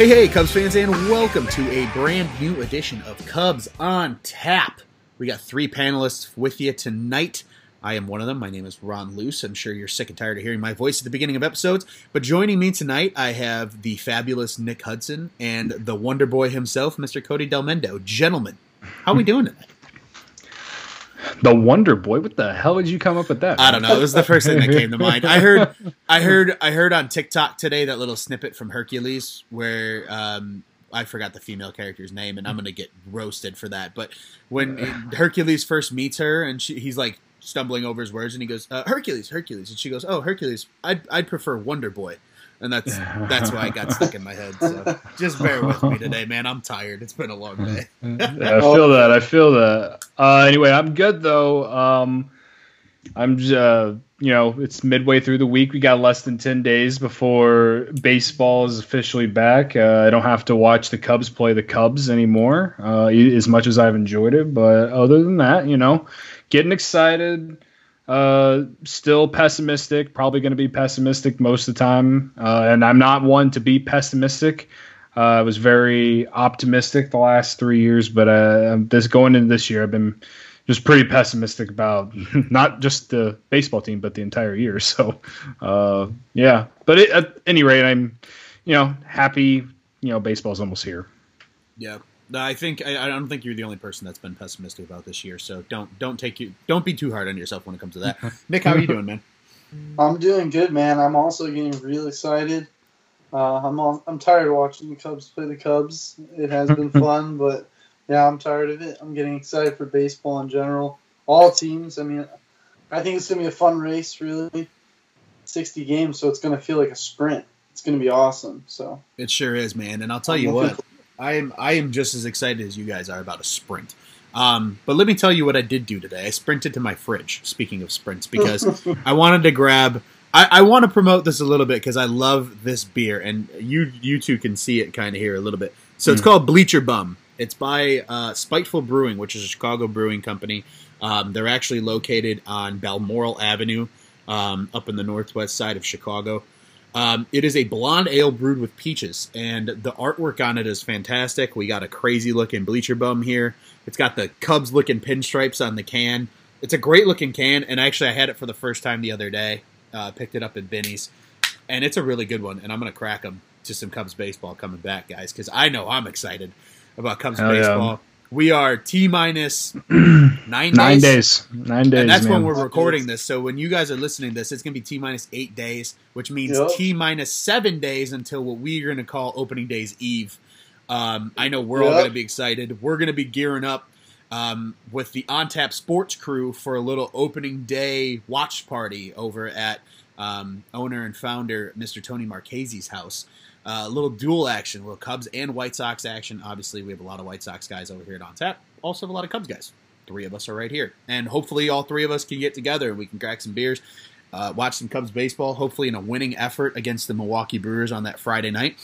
Hey, hey, Cubs fans, and welcome to a brand new edition of Cubs on Tap. We got three panelists with you tonight. I am one of them. My name is Ron Luce. I'm sure you're sick and tired of hearing my voice at the beginning of episodes. But joining me tonight, I have the fabulous Nick Hudson and the Wonder Boy himself, Mr. Cody Delmendo. Gentlemen, how are we doing tonight? The Wonder Boy. What the hell did you come up with that? I don't know. It was the first thing that came to mind. I heard, I heard, I heard on TikTok today that little snippet from Hercules where um, I forgot the female character's name, and I'm gonna get roasted for that. But when Hercules first meets her, and she, he's like stumbling over his words, and he goes, uh, "Hercules, Hercules," and she goes, "Oh, Hercules, I'd I'd prefer Wonder Boy." And that's that's why I got stuck in my head. So just bear with me today, man. I'm tired. It's been a long day. I feel that. I feel that. Uh, anyway, I'm good though. Um, I'm uh, you know, it's midway through the week. We got less than 10 days before baseball is officially back. Uh, I don't have to watch the Cubs play the Cubs anymore, uh, as much as I've enjoyed it. But other than that, you know, getting excited. Uh, still pessimistic. Probably going to be pessimistic most of the time. Uh, and I'm not one to be pessimistic. Uh, I was very optimistic the last three years, but uh, this going into this year, I've been just pretty pessimistic about not just the baseball team, but the entire year. So, uh, yeah. But it, at any rate, I'm, you know, happy. You know, baseball's almost here. Yeah. No, I think I, I don't think you're the only person that's been pessimistic about this year. So don't don't take you don't be too hard on yourself when it comes to that. Nick, how are you doing, man? I'm doing good, man. I'm also getting real excited. Uh, I'm all, I'm tired of watching the Cubs play the Cubs. It has been fun, but yeah, I'm tired of it. I'm getting excited for baseball in general. All teams. I mean, I think it's gonna be a fun race. Really, 60 games, so it's gonna feel like a sprint. It's gonna be awesome. So it sure is, man. And I'll tell you what. I am I am just as excited as you guys are about a sprint. Um, but let me tell you what I did do today. I sprinted to my fridge. Speaking of sprints, because I wanted to grab. I, I want to promote this a little bit because I love this beer, and you you two can see it kind of here a little bit. So it's mm. called Bleacher Bum. It's by uh, Spiteful Brewing, which is a Chicago brewing company. Um, they're actually located on Balmoral Avenue, um, up in the northwest side of Chicago. Um, it is a blonde ale brewed with peaches, and the artwork on it is fantastic. We got a crazy looking bleacher bum here. It's got the Cubs looking pinstripes on the can. It's a great looking can, and actually, I had it for the first time the other day. Uh, picked it up at Binny's, and it's a really good one. And I'm gonna crack them to some Cubs baseball coming back, guys, because I know I'm excited about Cubs Hell baseball. Yeah. We are T minus nine, nine days. Nine days. And that's man. when we're recording this. So when you guys are listening to this, it's going to be T minus eight days, which means yep. T minus seven days until what we're going to call opening days eve. Um, I know we're yep. all going to be excited. We're going to be gearing up um, with the On Tap Sports crew for a little opening day watch party over at um, owner and founder Mr. Tony Marchese's house. Uh, a little dual action, little Cubs and White Sox action. Obviously, we have a lot of White Sox guys over here at On Tap. Also, have a lot of Cubs guys. Three of us are right here, and hopefully, all three of us can get together and we can crack some beers, uh, watch some Cubs baseball. Hopefully, in a winning effort against the Milwaukee Brewers on that Friday night,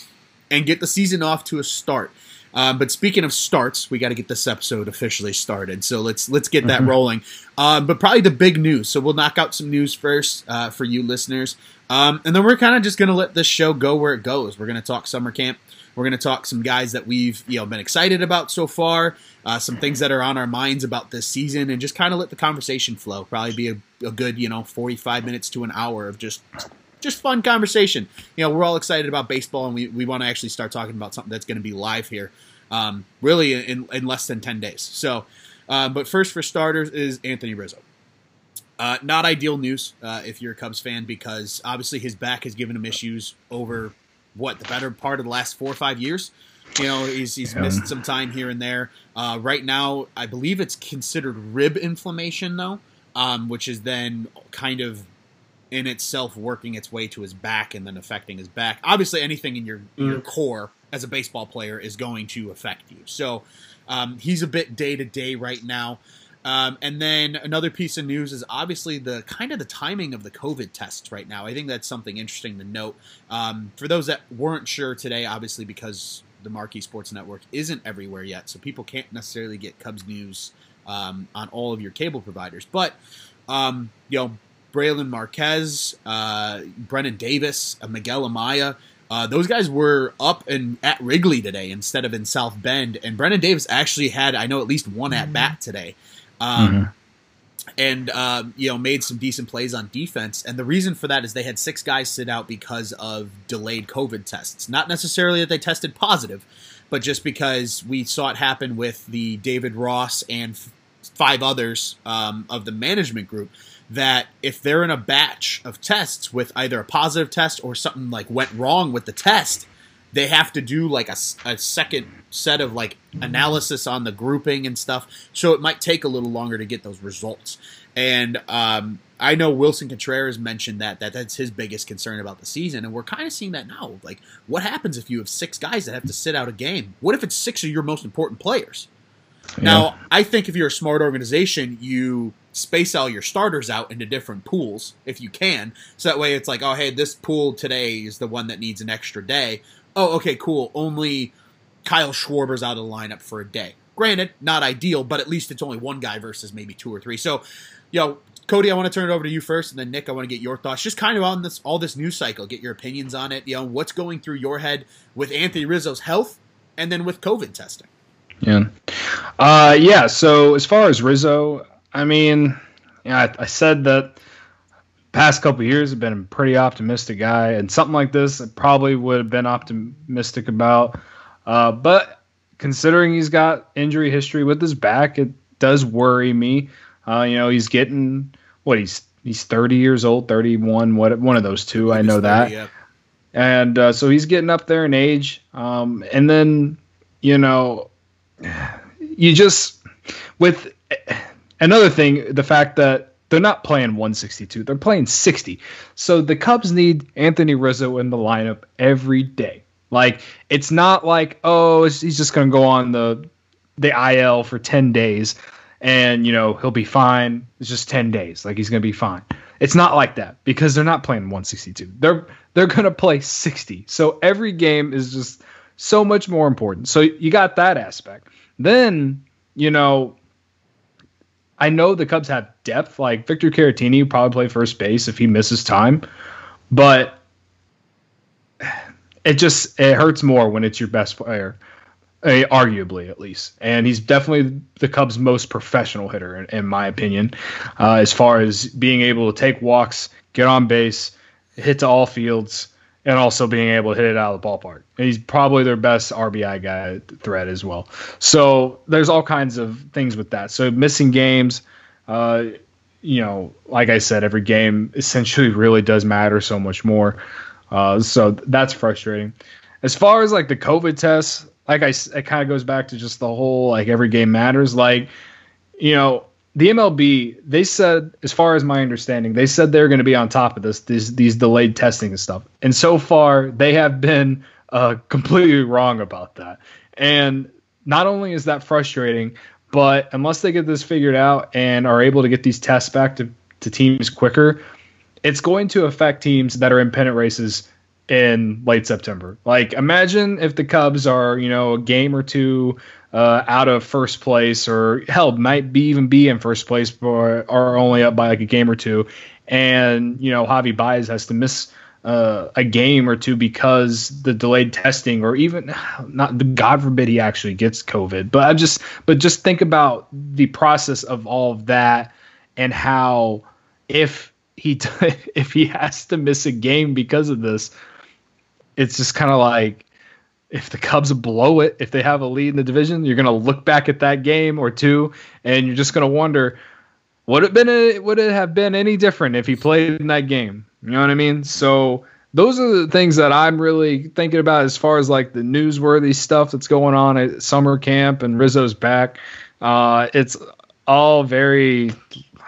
and get the season off to a start. Um, but speaking of starts, we got to get this episode officially started. So let's let's get that mm-hmm. rolling. Um, but probably the big news. So we'll knock out some news first uh, for you listeners. Um, and then we're kind of just going to let this show go where it goes. We're going to talk summer camp. We're going to talk some guys that we've you know been excited about so far, uh, some things that are on our minds about this season, and just kind of let the conversation flow. Probably be a, a good you know forty five minutes to an hour of just just fun conversation. You know, we're all excited about baseball, and we, we want to actually start talking about something that's going to be live here, um, really in, in less than ten days. So, uh, but first for starters is Anthony Rizzo. Uh, not ideal news uh, if you're a Cubs fan because obviously his back has given him issues over what the better part of the last four or five years. You know, he's, he's yeah. missed some time here and there. Uh, right now, I believe it's considered rib inflammation though, um, which is then kind of in itself working its way to his back and then affecting his back. Obviously, anything in your mm. your core as a baseball player is going to affect you. So um, he's a bit day to day right now. Um, and then another piece of news is obviously the kind of the timing of the COVID tests right now. I think that's something interesting to note. Um, for those that weren't sure today, obviously because the Marquee Sports Network isn't everywhere yet, so people can't necessarily get Cubs news um, on all of your cable providers. But um, you know, Brailyn Marquez, uh, Brennen Davis, uh, Miguel Amaya, Uh, those guys were up and at Wrigley today instead of in South Bend, and Brennen Davis actually had I know at least one at bat today, um, mm-hmm. and uh, you know made some decent plays on defense. And the reason for that is they had six guys sit out because of delayed COVID tests. Not necessarily that they tested positive, but just because we saw it happen with the David Ross and f- five others um, of the management group that if they're in a batch of tests with either a positive test or something like went wrong with the test, they have to do like a, a second set of like analysis on the grouping and stuff. So it might take a little longer to get those results. And um, I know Willson Contreras mentioned that that that's his biggest concern about the season, and we're kind of seeing that now. Like, what happens if you have six guys that have to sit out a game? What if it's six of your most important players? Yeah. Now, I think if you're a smart organization, you space all your starters out into different pools if you can. So that way it's like, oh, hey, this pool today is the one that needs an extra day. Oh, okay, cool. Only Kyle Schwarber's out of the lineup for a day. Granted, not ideal, but at least it's only one guy versus maybe two or three. So, yo, Cody, I want to turn it over to you first, and then Nick, I want to get your thoughts, just kind of on this all this news cycle, get your opinions on it. You know, what's going through your head with Anthony Rizzo's health, and then with COVID testing. Yeah, uh, yeah. So as far as Rizzo, I mean, yeah, I, I said that past couple years have been a pretty optimistic guy, and something like this I probably would have been optimistic about. Uh, but considering he's got injury history with his back, it does worry me. Uh, you know, he's getting what he's he's 30 years old, 31, what one of those two. I, I know 30, that. Yeah. And uh, so he's getting up there in age. Um, and then, you know, you just with another thing, the fact that they're not playing 162, they're playing 60. So the Cubs need Anthony Rizzo in the lineup every day. Like it's not like oh he's just going to go on the the IL for 10 days and you know he'll be fine. It's just 10 days. Like he's going to be fine. It's not like that because they're not playing 162. They're they're going to play 60. So every game is just so much more important. So you got that aspect. Then, you know, I know the Cubs have depth. Like Victor Caratini probably play first base if he misses time, but it just it hurts more when it's your best player, uh, arguably at least. And he's definitely the Cubs' most professional hitter, in, in my opinion, uh, as far as being able to take walks, get on base, hit to all fields, and also being able to hit it out of the ballpark. And he's probably their best RBI guy threat as well. So there's all kinds of things with that. So missing games, uh, you know, like I said, every game essentially really does matter so much more. Uh, so that's frustrating. As far as like the COVID tests, like I, it kind of goes back to just the whole like every game matters. Like, you know, the MLB, they said, as far as my understanding, they said they're going to be on top of this, these these delayed testing and stuff. And so far, they have been uh, completely wrong about that. And not only is that frustrating, but unless they get this figured out and are able to get these tests back to, to teams quicker, it's going to affect teams that are in pennant races in late September. Like, imagine if the Cubs are, you know, a game or two uh, out of first place, or hell, might be even be in first place, or are only up by like a game or two, and you know Javi Baez has to miss uh, a game or two because the delayed testing, or even not the God forbid he actually gets COVID. But I just, but just think about the process of all of that and how if he if he has to miss a game because of this, it's just kind of like if the Cubs blow it, if they have a lead in the division, you're going to look back at that game or two, and you're just going to wonder, would it been a, would it have been any different if he played in that game? You know what I mean? So those are the things that I'm really thinking about as far as like the newsworthy stuff that's going on at summer camp and Rizzo's back. Uh, it's all very.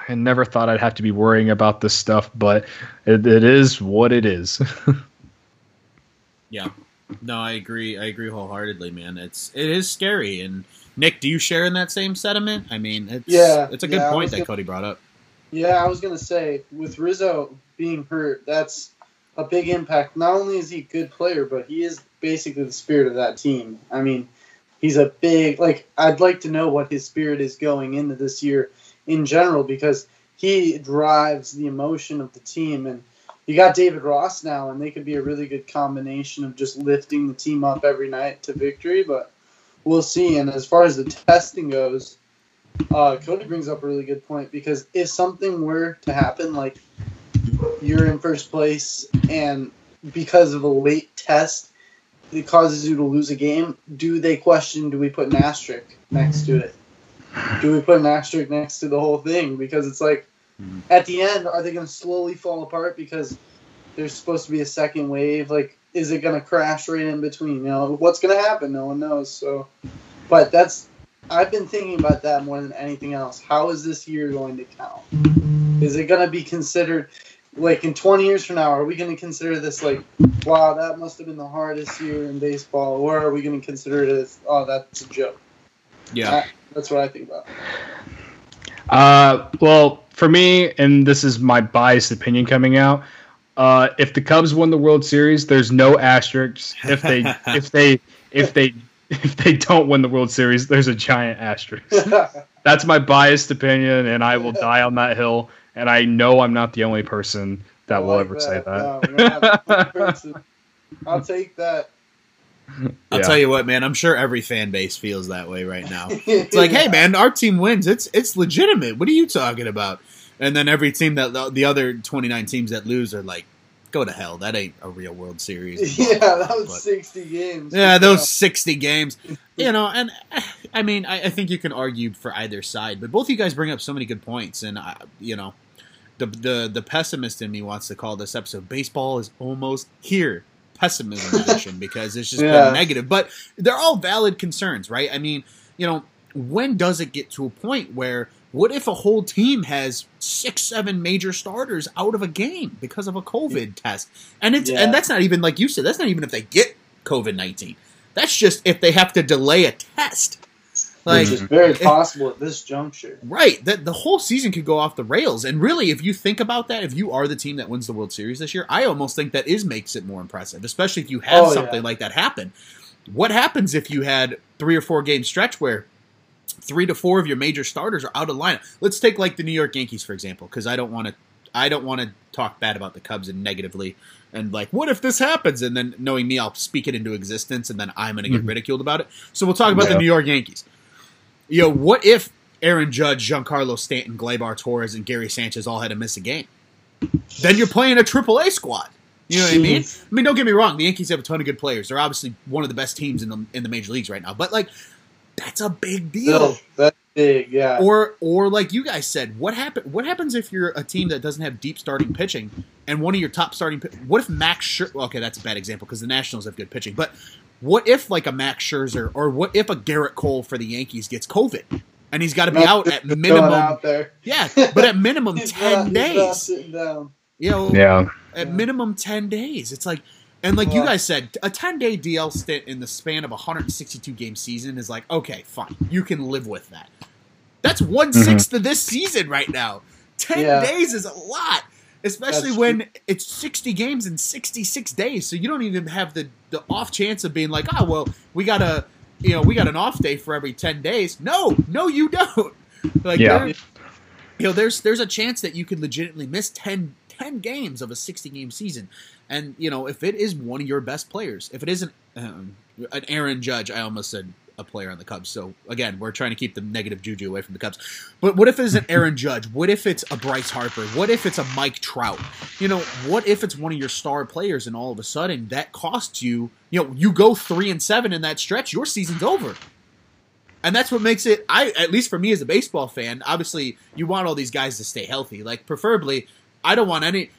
I never thought I'd have to be worrying about this stuff, but it, it is what it is. yeah, no, I agree. I agree wholeheartedly, man. It's it is scary. And Nick, do you share in that same sentiment? I mean, it's yeah, it's a good yeah, point that gonna, Cody brought up. Yeah, I was gonna say with Rizzo being hurt, that's a big impact. Not only is he a good player, but he is basically the spirit of that team. I mean, he's a big like. I'd like to know what his spirit is going into this year in general because he drives the emotion of the team and you got David Ross now, and they could be a really good combination of just lifting the team up every night to victory. But we'll see. And as far as the testing goes, uh, Cody brings up a really good point because if something were to happen, like you're in first place, and because of a late test, it causes you to lose a game, do they question do we put an asterisk next to it? Do we put an asterisk next to the whole thing? Because it's like Mm-hmm. At the end, are they going to slowly fall apart because there's supposed to be a second wave? Like, is it going to crash right in between? You know, what's going to happen? No one knows. So, but that's I've been thinking about that more than anything else. How is this year going to count? Is it going to be considered like in 20 years from now? Are we going to consider this like, wow, that must have been the hardest year in baseball, or are we going to consider it as, oh, that's a joke? Yeah, that, that's what I think about. Uh, well, for me, and this is my biased opinion coming out. Uh, if the Cubs won the World Series, there's no asterisks. If they if they if they if they don't win the World Series, there's a giant asterisk. That's my biased opinion, and I will die on that hill. And I know I'm not the only person that will ever that. say that. No, I'll take that. I'll yeah. tell you what, man. I'm sure every fan base feels that way right now. It's like, hey, man, our team wins. It's it's legitimate. What are you talking about? And then every team that the other 29 teams that lose are like, go to hell. That ain't a real World Series. yeah, that was but, 60 games. Yeah, those 60 games. You know, and I mean, I, I, think you can argue for either side, but both of you guys bring up so many good points, and I, you know, the the the pessimist in me wants to call this episode "Baseball is almost here." pessimism edition because it's just yeah. been negative. But they're all valid concerns, right? I mean, you know, when does it get to a point where what if a whole team has six, seven major starters out of a game because of a COVID test? And it's yeah. and that's not even like you said, that's not even if they get COVID nineteen. That's just if they have to delay a test. Like, Which is very possible at this juncture. Right. That the whole season could go off the rails. And really, if you think about that, if you are the team that wins the World Series this year, I almost think that is makes it more impressive, especially if you have oh, something yeah. like that happen. What happens if you had three or four game stretch where three to four of your major starters are out of lineup? Let's take like the New York Yankees for example, because I don't want to I don't want to talk bad about the Cubs and negatively and like, what if this happens? And then knowing me, I'll speak it into existence, and then I'm going to get mm-hmm. ridiculed about it. So we'll talk about yeah. the New York Yankees you know, what if Aaron Judge, Giancarlo Stanton, Gleyber Torres, and Gary Sanchez all had to miss a game? Then you're playing a AAA squad. You know what I mean? I mean, don't get me wrong. The Yankees have a ton of good players. They're obviously one of the best teams in the in the major leagues right now. But like, that's a big deal. No, that's big, yeah. Or or like you guys said, what happen? What happens if you're a team that doesn't have deep starting pitching and one of your top starting? What if Max Scherzer? Okay, that's a bad example because the Nationals have good pitching. But what if like a Max Scherzer or what if a Gerrit Cole for the Yankees gets COVID and he's got to be out at minimum? Out there. yeah, but at minimum ten not, days. You know, yeah, at minimum ten days. It's like, and like you guys said, a ten day DL stint in the span of a 162 game season is like okay, fine, you can live with that. That's one mm-hmm. of this season right now. Ten yeah. days is a lot especially That's when true. it's 60 games in 66 days so you don't even have the, the off chance of being like oh well we got a you know we got an off day for every 10 days no no you don't like yeah. you know there's there's a chance that you could legitimately miss 10 10 games of a 60 game season and you know if it is one of your best players if it isn't um, an aaron judge i almost said a player on the Cubs. So again, we're trying to keep the negative juju away from the Cubs. But what if it's an Aaron Judge? What if it's a Bryce Harper? What if it's a Mike Trout? You know, what if it's one of your star players and all of a sudden that costs you, you know, you go 3 and 7 in that stretch, your season's over. And that's what makes it I at least for me as a baseball fan, obviously you want all these guys to stay healthy. Like preferably I don't want any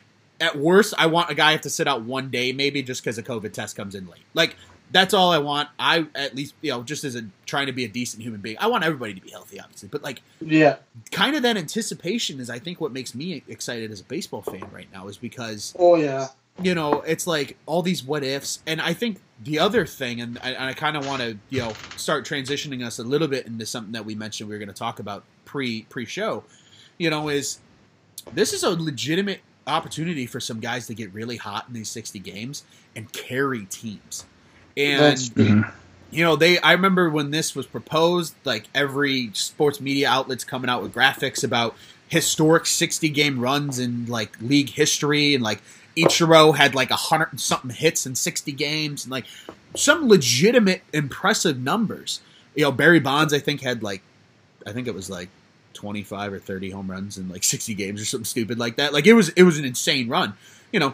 at worst, I want a guy have to sit out one day, maybe just because a COVID test comes in late. Like that's all I want. I at least you know just as a trying to be a decent human being. I want everybody to be healthy, obviously, but like yeah, kind of that anticipation is I think what makes me excited as a baseball fan right now is because oh yeah, you know it's like all these what ifs, and I think the other thing, and I, I kind of want to you know start transitioning us a little bit into something that we mentioned we were going to talk about pre pre show, you know, is this is a legitimate opportunity for some guys to get really hot in these 60 games and carry teams and mm-hmm. you know, they I remember when this was proposed, like every sports media outlets coming out with graphics about historic 60 game runs in like league history and like Ichiro had like a hundred something hits in 60 games and like some legitimate impressive numbers. You know, Barry Bonds I think had like I think it was like 25 or 30 home runs in like 60 games or something stupid like that. Like it was it was an insane run. You know,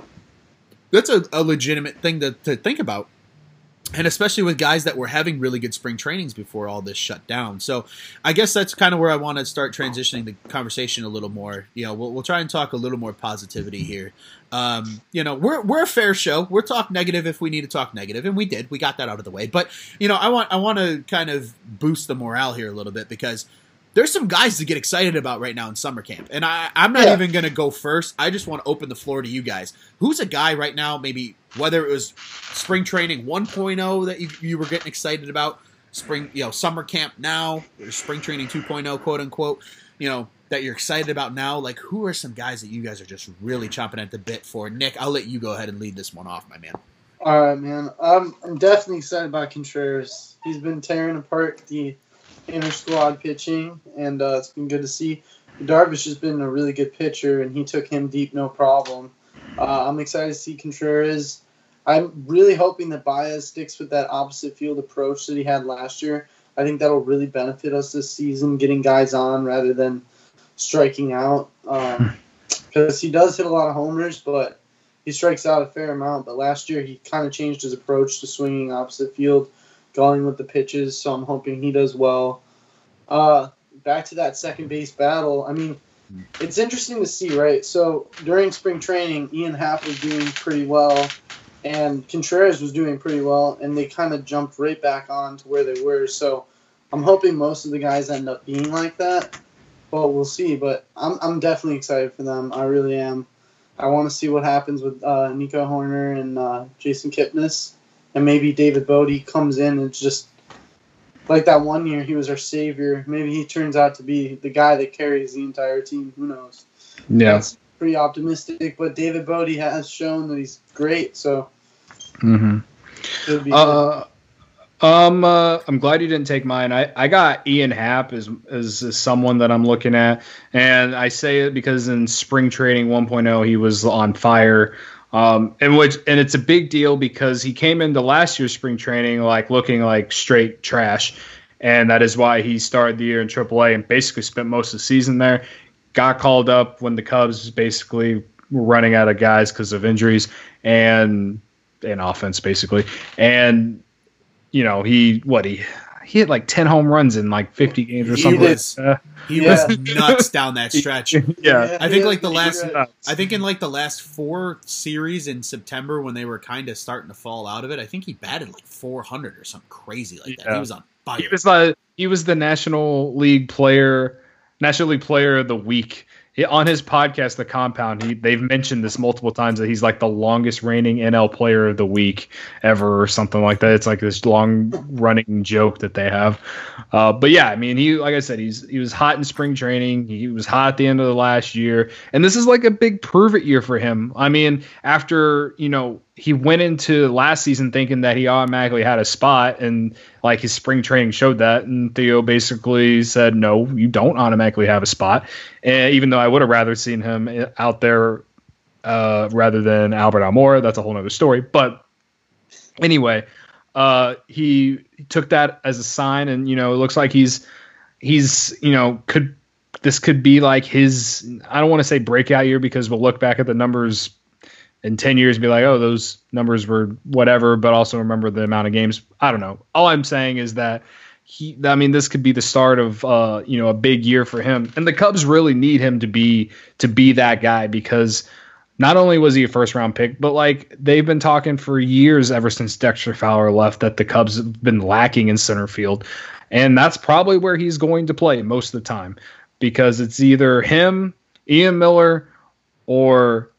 that's a, a legitimate thing to, to think about and especially with guys that were having really good spring trainings before all this shut down. So I guess that's kind of where I want to start transitioning the conversation a little more. You know, we'll, we'll try and talk a little more positivity here. Um, you know, we're we're a fair show. We're talk negative if we need to talk negative, and we did. We got that out of the way. But you know, I want I want to kind of boost the morale here a little bit because there's some guys to get excited about right now in summer camp. And I, I'm not yeah. even going to go first. I just want to open the floor to you guys. Who's a guy right now, maybe whether it was spring training 1.0 that you, you were getting excited about, spring, you know, summer camp now, or spring training 2.0, quote unquote, you know, that you're excited about now? Like, who are some guys that you guys are just really chomping at the bit for? Nick, I'll let you go ahead and lead this one off, my man. All right, man. I'm, I'm definitely excited about Contreras. He's been tearing apart the inter squad pitching, and uh, it's been good to see. Darvish has been a really good pitcher, and he took him deep no problem. Uh, I'm excited to see Contreras. I'm really hoping that Baez sticks with that opposite field approach that he had last year. I think that'll really benefit us this season, getting guys on rather than striking out. Because um, he does hit a lot of homers, but he strikes out a fair amount. But last year he kind of changed his approach to swinging opposite field going with the pitches, so I'm hoping he does well. Uh, back to that second base battle. I mean, it's interesting to see, right? So during spring training, Ian Happ was doing pretty well, and Contreras was doing pretty well, and they kind of jumped right back on to where they were. So I'm hoping most of the guys end up being like that, but we'll see. But I'm, I'm definitely excited for them. I really am. I want to see what happens with uh, Nico Hoerner and uh, Jason Kipnis and maybe David Bote comes in and just like that one year he was our savior. Maybe he turns out to be the guy that carries the entire team. Who knows? Yeah, that's pretty optimistic. But David Bote has shown that he's great. So. Mm-hmm. Uh, um, uh, I'm glad you didn't take mine. I, I got Ian Happ as, as, as someone that I'm looking at, and I say it because in spring training 1.0 he was on fire. Um, and which and it's a big deal because he came into last year's spring training like looking like straight trash, and that is why he started the year in AAA and basically spent most of the season there. Got called up when the Cubs basically were running out of guys because of injuries and in offense basically, and you know he what he he hit like 10 home runs in like 50 games or something. He was, uh, he yeah. was nuts down that stretch. yeah. I think like the last I think in like the last four series in September when they were kind of starting to fall out of it, I think he batted like 400 or something crazy like that. Yeah. He was on fire. He was the he was the National League player National League player of the week he, on his podcast, The Compound, he, they've mentioned this multiple times that he's like the longest reigning NL player of the week ever, or something like that. It's like this long running joke that they have. Uh, but yeah, I mean, he like I said, he's he was hot in spring training. He was hot at the end of the last year, and this is like a big prove it year for him. I mean, after you know he went into last season thinking that he automatically had a spot, and like his spring training showed that. And Theo basically said, "No, you don't automatically have a spot." And even though I would have rather seen him out there uh, rather than Albert Almora, that's a whole other story. But anyway, uh, he, he took that as a sign, and you know, it looks like he's he's you know could this could be like his I don't want to say breakout year because we'll look back at the numbers in 10 years be like, oh, those numbers were whatever, but also remember the amount of games. I don't know. All I'm saying is that he, I mean, this could be the start of, uh, you know, a big year for him. And the Cubs really need him to be, to be that guy because not only was he a first round pick, but like they've been talking for years ever since Dexter Fowler left that the Cubs have been lacking in center field. And that's probably where he's going to play most of the time because it's either him, Ian Miller, or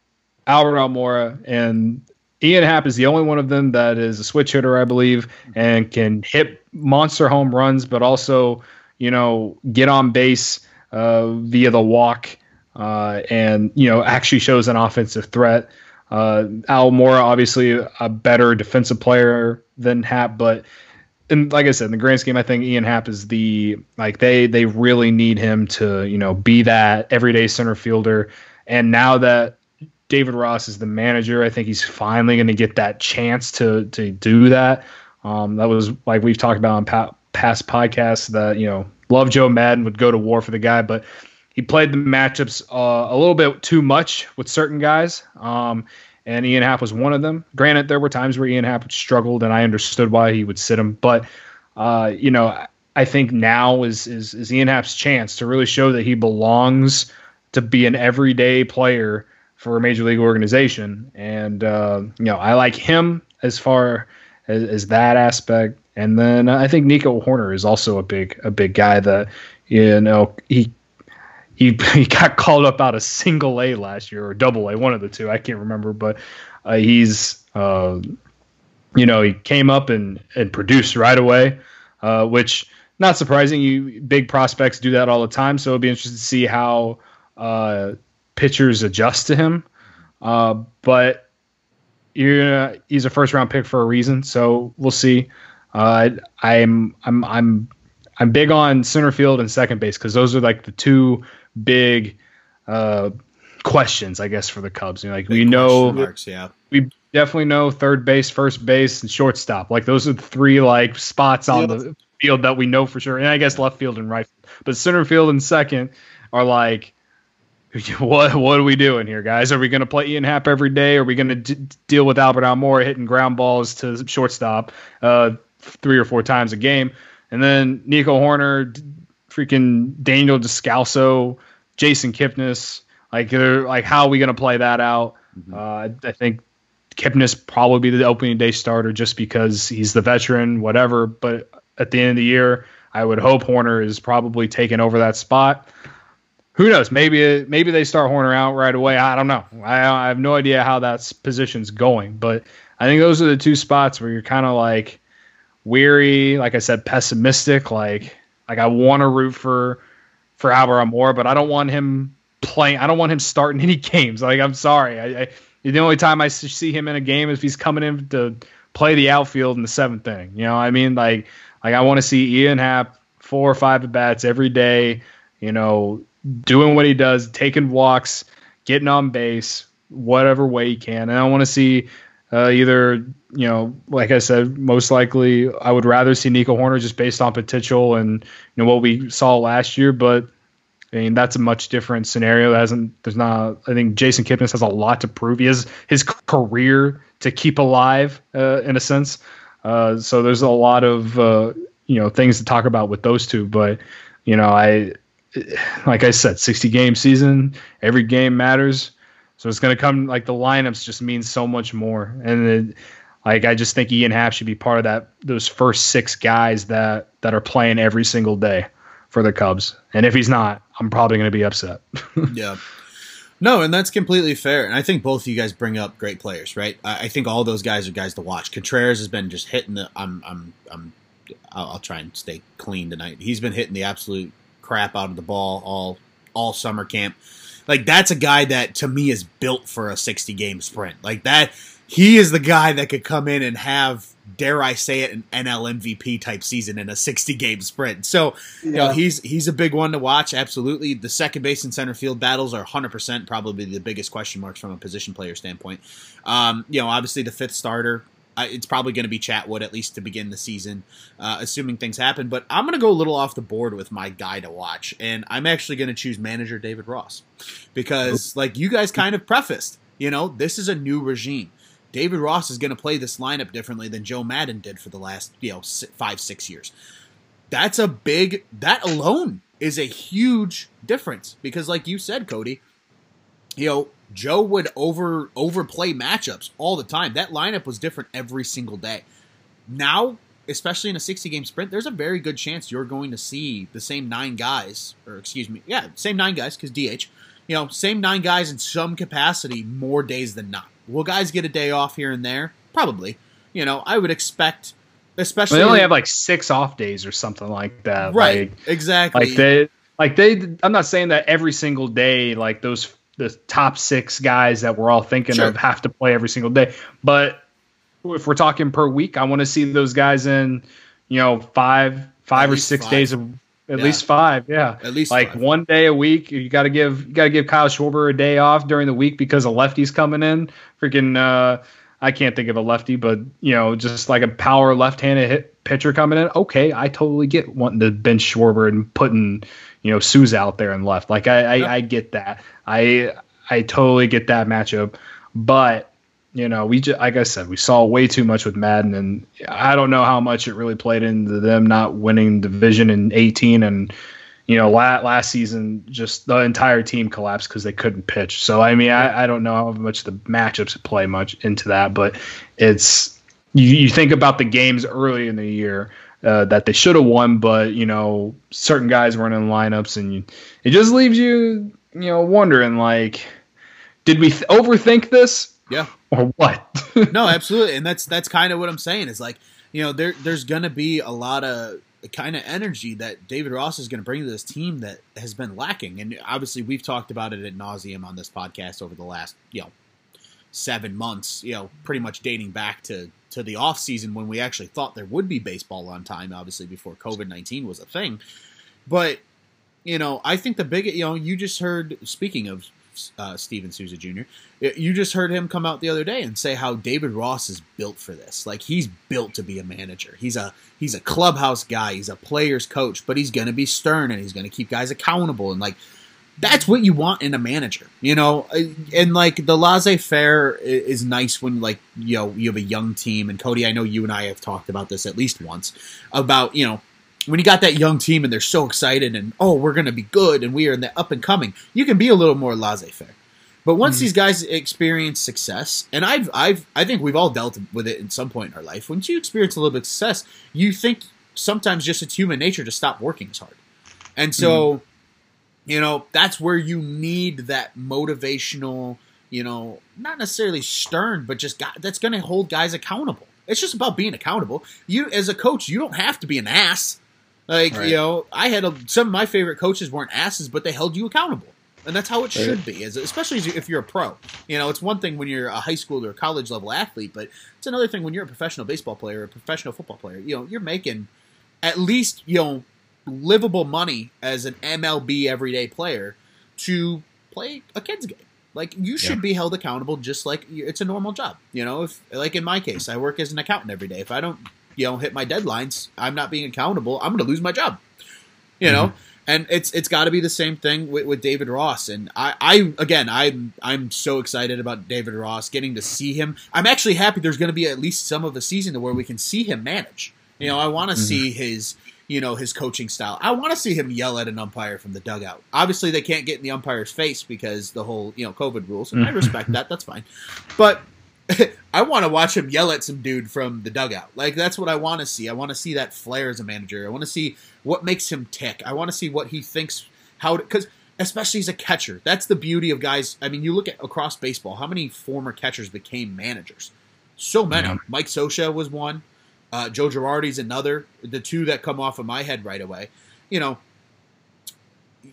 Albert Almora, and Ian Happ is the only one of them that is a switch hitter, I believe, and can hit monster home runs, but also, you know, get on base uh, via the walk, uh, and you know, actually shows an offensive threat. Uh, Almora, obviously, a better defensive player than Happ, but and like I said, in the grand scheme, I think Ian Happ is the like they they really need him to you know be that everyday center fielder. And now that David Ross is the manager, I think he's finally going to get that chance to to do that. Um, that was like we've talked about on pa- past podcasts that you know love Joe Maddon would go to war for the guy, but he played the matchups uh, a little bit too much with certain guys. Um, and Ian Happ was one of them. Granted, there were times where Ian Happ struggled, and I understood why he would sit him. But uh, you know, I think now is, is is Ian Happ's chance to really show that he belongs to be an everyday player for a major league organization. And uh, you know, I like him as far as, as that aspect. And then I think Nico Hoerner is also a big a big guy that you know he he he got called up out of single A last year or double A, one of the two. I can't remember, but uh, he's uh, you know he came up and and produced right away, uh, which not surprising. You big prospects do that all the time, so it'll be interesting to see how uh, pitchers adjust to him. Uh, but you're, he's a first round pick for a reason, so we'll see. Uh, I'm I'm I'm I'm big on center field and second base because those are like the two big uh, questions, I guess, for the Cubs. You know, like big we know, marks, yeah, we definitely know third base, first base, and shortstop. Like those are the three like spots on yeah. the field that we know for sure. And I guess left field and right, but center field and second are like. What what are we doing here, guys? Are we going to play Ian Happ every day? Are we going to d- deal with Albert Almora hitting ground balls to shortstop uh, three or four times a game? And then Nico Hoerner, freaking Daniel Descalso, Jason Kipnis. Like, like how are we going to play that out? Mm-hmm. Uh, I think Kipnis probably be the opening day starter just because he's the veteran, whatever. But at the end of the year, I would hope Hoerner is probably taking over that spot. Who knows? Maybe maybe they start Hoerner out right away. I don't know. I, I have no idea how that position's going, but I think those are the two spots where you're kind of like weary, like I said, pessimistic. Like like I want to root for for Albert Almora, but I don't want him playing. I don't want him starting any games. Like I'm sorry, I, I the only time I see him in a game is if he's coming in to play the outfield in the seventh inning. You know, what I mean, like like I want to see Ian Happ four or five at bats every day. You know, doing what he does, taking walks, getting on base, whatever way he can, and I want to see uh, either, you know, like I said, most likely I would rather see Nico Hoerner just based on potential and you know what we saw last year, but I mean that's a much different scenario. That hasn't there's not I think Jason Kipnis has a lot to prove. He has his career to keep alive uh, in a sense. Uh, so there's a lot of uh, you know things to talk about with those two, but you know I like I said, 60 game season, every game matters. So it's going to come like the lineups just mean so much more. And like I just think Ian Happ should be part of that those first six guys that that are playing every single day for the Cubs. And if he's not, I'm probably going to be upset. yeah. No, and that's completely fair. And I think both of you guys bring up great players, right? I, I think all those guys are guys to watch. Contreras has been just hitting the. I'm. I'm. I'm. I'll, I'll try and stay clean tonight. He's been hitting the absolute crap out of the ball all all summer camp. Like that's a guy that to me is built for a 60 game sprint. Like that he is the guy that could come in and have dare I say it an NL MVP type season in a 60 game sprint. So, yeah. you know, he's he's a big one to watch absolutely. The second base and center field battles are 100% probably the biggest question marks from a position player standpoint. Um, you know, obviously the fifth starter it's probably going to be Chatwood at least to begin the season, uh, assuming things happen. But I'm going to go a little off the board with my guy to watch, and I'm actually going to choose manager David Ross because, like you guys kind of prefaced, you know, this is a new regime. David Ross is going to play this lineup differently than Joe Maddon did for the last, you know, five six years. That's a big. That alone is a huge difference because, like you said, Cody, you know, Joe would over overplay matchups all the time. That lineup was different every single day. Now, especially in a 60 game sprint, there's a very good chance you're going to see the same nine guys, or excuse me, yeah, same nine guys because DH, you know, same nine guys in some capacity more days than not. Will guys get a day off here and there? Probably. You know, I would expect, especially well, they only have like six off days or something like that. Right. Like, exactly. Like they, like they. I'm not saying that every single day, like those the top six guys that we're all thinking sure. of have to play every single day. But if we're talking per week, I want to see those guys in, you know, five five or six five. days of at yeah. least five, yeah. At least like five. one day a week. You got to give you got to give Kyle Schwarber a day off during the week because a lefty's coming in. Freaking, uh, I can't think of a lefty, but you know, just like a power left-handed hit pitcher coming in. Okay, I totally get wanting to bench Schwarber and putting you know Sue's out there and left. Like I, I, yeah. I get that. I I totally get that matchup, but you know, we just, like I said, we saw way too much with Maddon, and I don't know how much it really played into them not winning division in 18, and you know, last, last season just the entire team collapsed because they couldn't pitch. So I mean, I, I don't know how much the matchups play much into that, but it's you, you think about the games early in the year. Uh, that they should have won, but you know certain guys weren't in lineups, and you, it just leaves you you know wondering like, did we th- overthink this? Yeah. Or what? no, absolutely. And that's that's kind of what I'm saying is like, you know, there there's going to be a lot of kind of energy that David Ross is going to bring to this team that has been lacking. And obviously, we've talked about it at nauseum on this podcast over the last, you know, seven months, you know, pretty much dating back to, to the off season when we actually thought there would be baseball on time, obviously, before COVID 19 was a thing. But, you know, I think the big, you know, you just heard, speaking of uh, Steven Souza Jr. You just heard him come out the other day and say how David Ross is built for this. Like he's built to be a manager. He's a he's a clubhouse guy. He's a player's coach, but he's going to be stern and he's going to keep guys accountable and like that's what you want in a manager, you know. And like the laissez-faire is nice when like you know you have a young team. And Cody, I know you and I have talked about this at least once about you know when you got that young team and they're so excited and oh we're going to be good and we are in the up and coming you can be a little more laissez-faire but once mm-hmm. these guys experience success and i've i've i think we've all dealt with it in some point in our life once you experience a little bit of success you think sometimes just it's human nature to stop working as hard and so mm-hmm. You know that's where you need that motivational you know not necessarily stern but just got, that's going to hold guys accountable it's just about being accountable you as a coach you don't have to be an ass like right. you know, I had a, some of my favorite coaches weren't asses, but they held you accountable, and that's how it right. should be. As especially if you're a pro. You know, it's one thing when you're a high school or college level athlete, but it's another thing when you're a professional baseball player or a professional football player. You know, you're making at least you know livable money as an MLB everyday player to play a kids game. Like you should yeah. be held accountable, just like it's a normal job. You know, if like in my case, I work as an accountant every day. If I don't you know hit my deadlines, I'm not being accountable. I'm going to lose my job. You know, mm-hmm. and it's it's got to be the same thing with, with David Ross. And I, I again, I'm I'm so excited about David Ross getting to see him. I'm actually happy there's going to be at least some of a season to where we can see him manage. You know, I want to mm-hmm. see his you know his coaching style. I want to see him yell at an umpire from the dugout. Obviously, they can't get in the umpire's face because the whole you know COVID rules, and I mm-hmm. respect that. That's fine, but I want to watch him yell at some dude from the dugout. Like that's what I want to see. I want to see that flair as a manager. I want to see what makes him tick. I want to see what he thinks how because especially as a catcher. That's the beauty of guys. I mean, you look at across baseball, how many former catchers became managers? So many. Yeah. Mike Scioscia was one. Uh, Joe Girardi's another. The two that come off of my head right away. You know,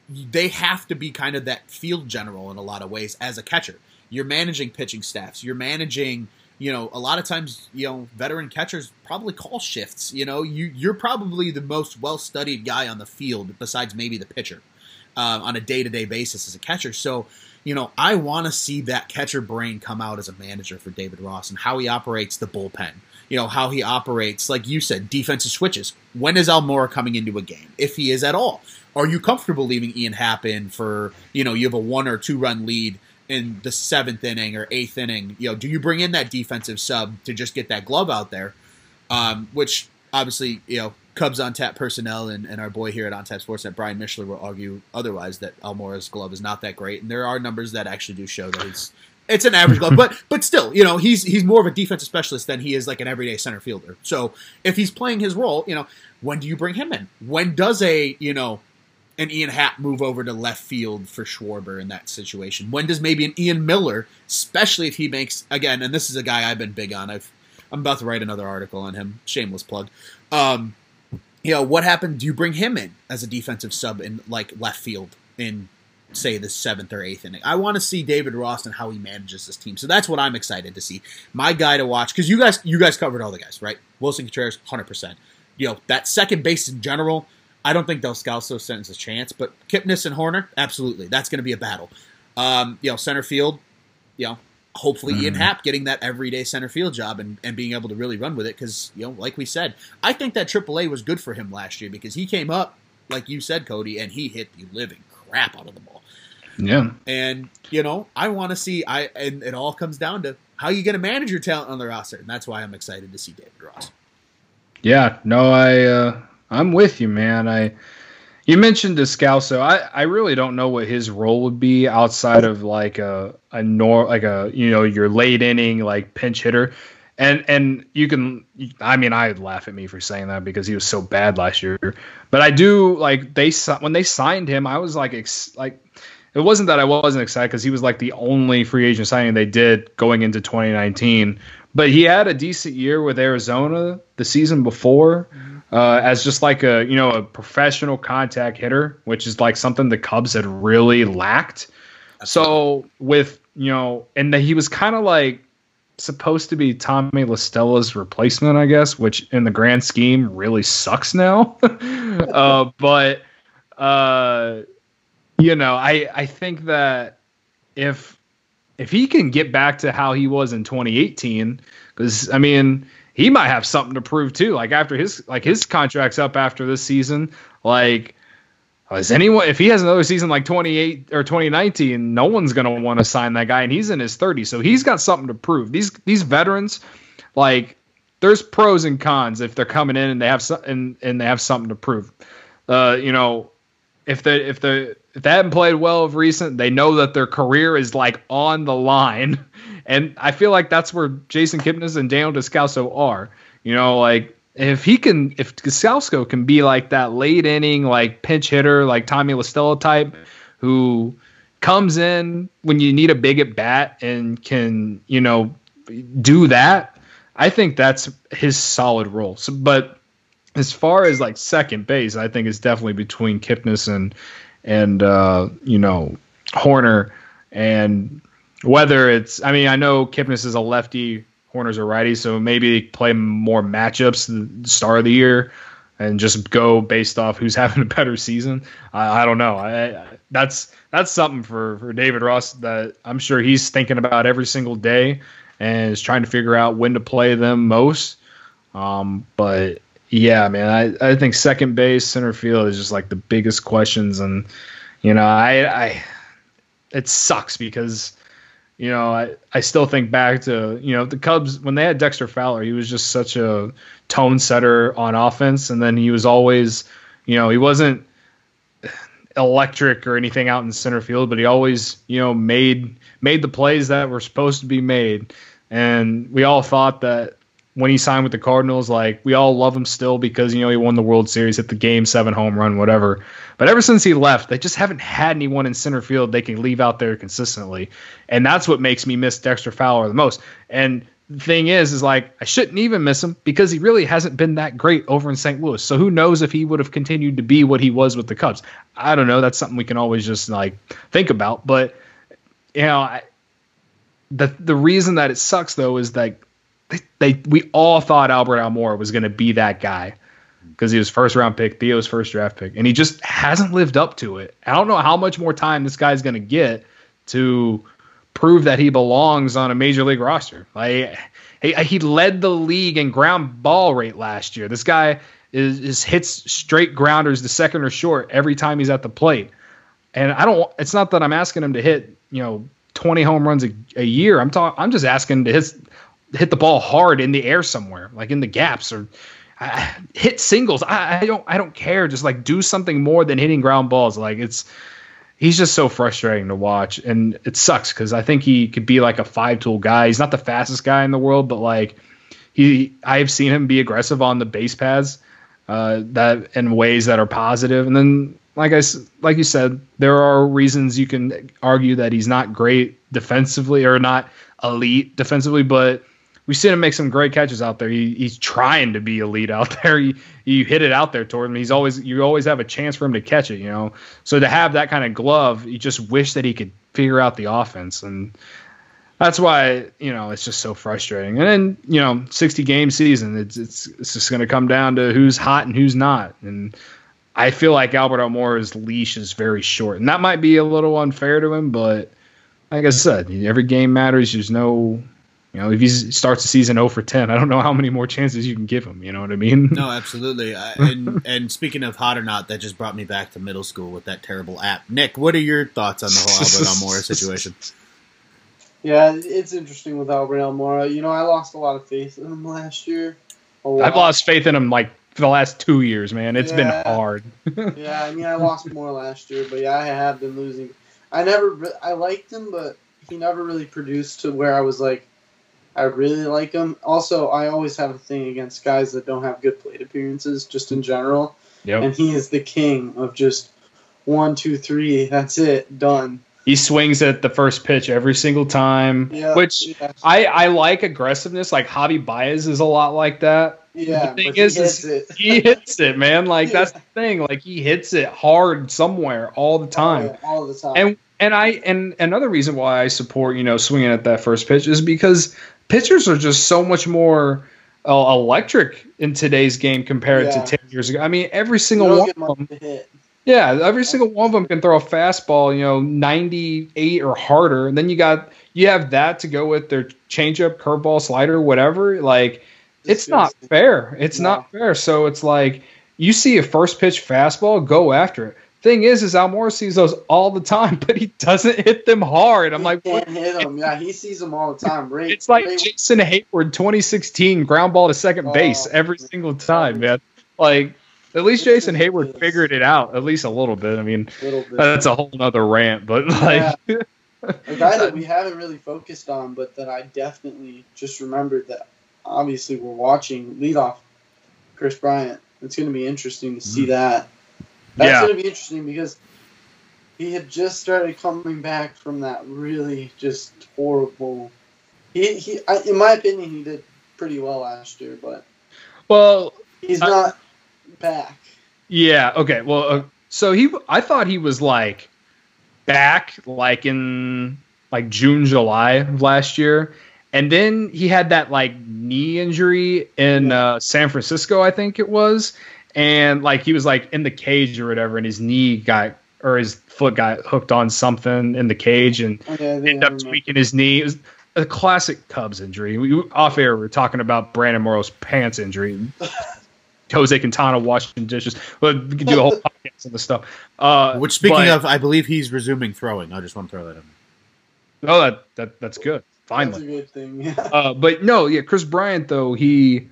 they have to be kind of that field general in a lot of ways as a catcher. You're managing pitching staffs. You're managing, you know, a lot of times, you know, veteran catchers probably call shifts. You know, you you're probably the most well studied guy on the field besides maybe the pitcher uh, on a day to day basis as a catcher. So, you know, I want to see that catcher brain come out as a manager for David Ross and how he operates the bullpen. You know, how he operates, like you said, defensive switches. When is Almora coming into a game? If he is at all. Are you comfortable leaving Ian Happ in for, you know, you have a one or two run lead in the seventh inning or eighth inning, you know, do you bring in that defensive sub to just get that glove out there? Um, which obviously, you know, Cubs on tap personnel and, and our boy here at On Tap Sportsnet, Brian Mishler, will argue otherwise that Almora's glove is not that great, and there are numbers that actually do show that it's it's an average glove, but but still, you know, he's he's more of a defensive specialist than he is like an everyday center fielder. So if he's playing his role, you know, when do you bring him in? When does a you know an Ian Happ move over to left field for Schwarber in that situation? When does maybe an Ian Miller, especially if he makes again, and this is a guy I've been big on. I've I'm about to write another article on him. Shameless plug. Um, you know what happened? Do you bring him in as a defensive sub in like left field in say the seventh or eighth inning? I want to see David Ross and how he manages this team. So that's what I'm excited to see. My guy to watch because you guys you guys covered all the guys right. Willson Contreras, hundred percent. you know, that second base in general, I don't think Descalso stands a chance, but Kipnis and Hoerner, absolutely. That's going to be a battle. Um, you know, center field, you know, hopefully mm-hmm. Ian Happ getting that everyday center field job and, and being able to really run with it because, you know, like we said, I think that AAA was good for him last year because he came up, like you said, Cody, and he hit the living crap out of the ball. Yeah. And, you know, I want to see, I and it all comes down to how you going to manage your talent on the roster. And that's why I'm excited to see David Ross. Yeah, no, I, uh, I'm with you, man. I, you mentioned Descalso. I, I really don't know what his role would be outside of like a a nor like a you know your late inning like pinch hitter, and and you can I mean I'd laugh at me for saying that because he was so bad last year, but I do like they when they signed him I was like ex, like it wasn't that I wasn't excited because he was like the only free agent signing they did going into 2019, but he had a decent year with Arizona the season before. Mm-hmm uh, as just like a you know a professional contact hitter, which is like something the Cubs had really lacked. So with you know, and he was kind of like supposed to be Tommy La Stella's replacement, I guess, which in the grand scheme really sucks now. uh, but uh, you know, I I think that if if he can get back to how he was in 2018, because I mean he might have something to prove too. Like after his like his contract's up after this season, like is anyone if he has another season like 28 or 2019, no one's to want to sign that guy and he's in his 30s. So he's got something to prove. These these veterans like there's pros and cons if they're coming in and they have some, and, and they have something to prove. Uh, you know, if they if they if they haven't played well of recent, they know that their career is like on the line. And I feel like that's where Jason Kipnis and Daniel Descalso are. You know, like if he can, if Descalso can be like that late inning, like pinch hitter, like Tommy La Stella type, who comes in when you need a big at bat and can, you know, do that. I think that's his solid role. So, but as far as like second base, I think it's definitely between Kipnis and and uh, you know Hoerner, and whether it's, I mean, I know Kipnis is a lefty, Hoerner's a righty, so maybe play more matchups the start of the year and just go based off who's having a better season. I, I don't know. I, that's that's something for for David Ross that I'm sure he's thinking about every single day and is trying to figure out when to play them most. Um, but yeah, man, I, I think second base, center field is just like the biggest questions, and you know, I, I it sucks because you know, I, I still think back to, you know, the Cubs when they had Dexter Fowler, he was just such a tone setter on offense. And then he was always, you know, he wasn't electric or anything out in center field, but he always, you know, made made the plays that were supposed to be made. And we all thought that when he signed with the Cardinals, like we all love him still because you know he won the World Series, hit the game seven home run, whatever. But ever since he left, they just haven't had anyone in center field they can leave out there consistently, and that's what makes me miss Dexter Fowler the most. And the thing is, is like I shouldn't even miss him because he really hasn't been that great over in St. Louis. So who knows if he would have continued to be what he was with the Cubs? I don't know. That's something we can always just like think about. But you know, I, the the reason that it sucks though is that they, we all thought Albert Almora was going to be that guy because he was first round pick, Theo's first draft pick, and he just hasn't lived up to it. I don't know how much more time this guy's going to get to prove that he belongs on a major league roster. Like he, he led the league in ground ball rate last year. This guy is, is hits straight grounders to second or short every time he's at the plate. And I don't. It's not that I'm asking him to hit you know 20 home runs a, a year. I'm talking. I'm just asking to hit hit the ball hard in the air somewhere, like in the gaps or uh, hit singles. I, I, don't I don't care. Just like do something more than hitting ground balls. Like it's he's just so frustrating to watch, and it sucks because I think he could be like a five tool guy. He's not the fastest guy in the world, but like he I've seen him be aggressive on the base paths uh, that in ways that are positive, and then. Like I like you said, there are reasons you can argue that he's not great defensively or not elite defensively, but we've seen him make some great catches out there. He, he's trying to be elite out there. You, you hit it out there toward him. He's always you always have a chance for him to catch it. You know, so to have that kind of glove, you just wish that he could figure out the offense. And that's why you know it's just so frustrating. And then you know, 60 game season, it's it's it's just going to come down to who's hot and who's not. And I feel like Albert Almora's leash is very short, and that might be a little unfair to him. But like I said, every game matters. There's no, you know, if he starts the season 0 for 10, I don't know how many more chances you can give him. You know what I mean? No, absolutely. and and speaking of hot or not, that just brought me back to middle school with that terrible app. Nick, what are your thoughts on the whole Albert Almora situation? Yeah, it's interesting with Albert Almora. You know, I lost a lot of faith in him last year. I've lost faith in him like for the last two years, man. It's yeah. been hard. yeah, I mean, I lost more last year, but yeah, I have been losing. I never, I liked him, but he never really produced to where I was like, I really like him. Also, I always have a thing against guys that don't have good plate appearances, just in general. Yep. And he is the king of just one, two, three. That's it, done. He swings at the first pitch every single time, yeah, which yeah. I, I like aggressiveness. Like Javi Baez is a lot like that. Yeah, the thing is, he hits, is he hits it, man. Like yeah. that's the thing. Like he hits it hard somewhere all the time. Oh, all the time. And and I and another reason why I support you know swinging at that first pitch is because pitchers are just so much more uh, electric in today's game compared yeah. to ten years ago. I mean, every single one of them. Yeah, every single one of them can throw a fastball, you know, 98 or harder. And then you got you have that to go with their changeup, curveball, slider, whatever. Like it's not fair. It's no. not fair. So it's like you see a first pitch fastball, go after it. Thing is, is Almora sees those all the time, but he doesn't hit them hard. I'm he like, can't what? hit them. Yeah, he sees them all the time. Ray, it's like Ray, Jason Heyward, 2016 ground ball to second oh, base every single time, man. Like at least Jason Heyward figured it out at least a little bit. I mean, that's a whole other rant, but like. Yeah. a guy that we haven't really focused on, but that I definitely just remembered that obviously we're watching leadoff Kris Bryant. It's going to be interesting to see mm. that. That's yeah. going to be interesting because he had just started coming back from that really just horrible. He, he I, in my opinion, he did pretty well last year, but well, he's I, not back. Yeah. Okay. Well, uh, so he, I thought he was like back, like in like June, July of last year, and then he had that like knee injury in uh, San Francisco, I think it was, and like he was like in the cage or whatever, and his knee got or his foot got hooked on something in the cage and okay, ended up tweaking his knee. It was a classic Cubs injury. We, off air, we were talking about Brandon Morrow's pants injury. Jose Quintana washing dishes. But we could do a whole podcast on this stuff. Uh, Which, speaking but, of, I believe he's resuming throwing. I just want to throw that in. Oh, that, that that's good. Finally, that's a good thing. Yeah. Uh, but no, yeah, Kris Bryant though he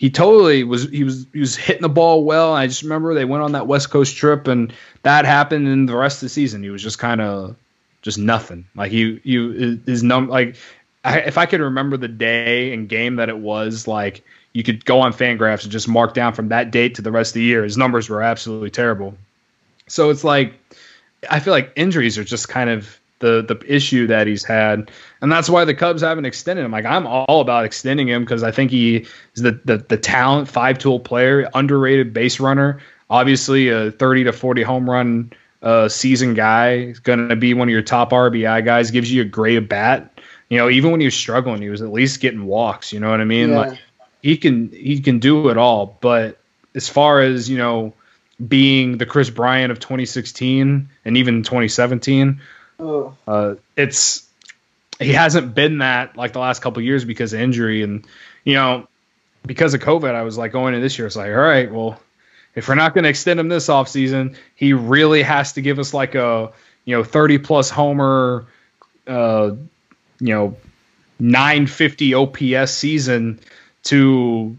he totally was he was he was hitting the ball well. I just remember they went on that West Coast trip and that happened. And the rest of the season, he was just kind of just nothing. Like he you his num like I, if I could remember the day and game that it was like you could go on Fangraphs and just mark down from that date to the rest of the year. His numbers were absolutely terrible. So it's like I feel like injuries are just kind of the the issue that he's had, and that's why the Cubs haven't extended him. Like I'm all about extending him because I think he is the, the the talent, five tool player, underrated base runner. Obviously, a 30 to 40 home run uh, season guy. He's going to be one of your top RBI guys. Gives you a great bat. You know, even when he was struggling, he was at least getting walks. You know what I mean? Yeah. Like he can he can do it all. But as far as you know, being the Kris Bryant of 2016 and even 2017, uh, it's he hasn't been that like the last couple years because of injury and you know because of COVID. I was like going into this year, it's like all right, well. If we're not going to extend him this offseason, he really has to give us like a you know 30 plus homer, uh, you know 950 OPS season to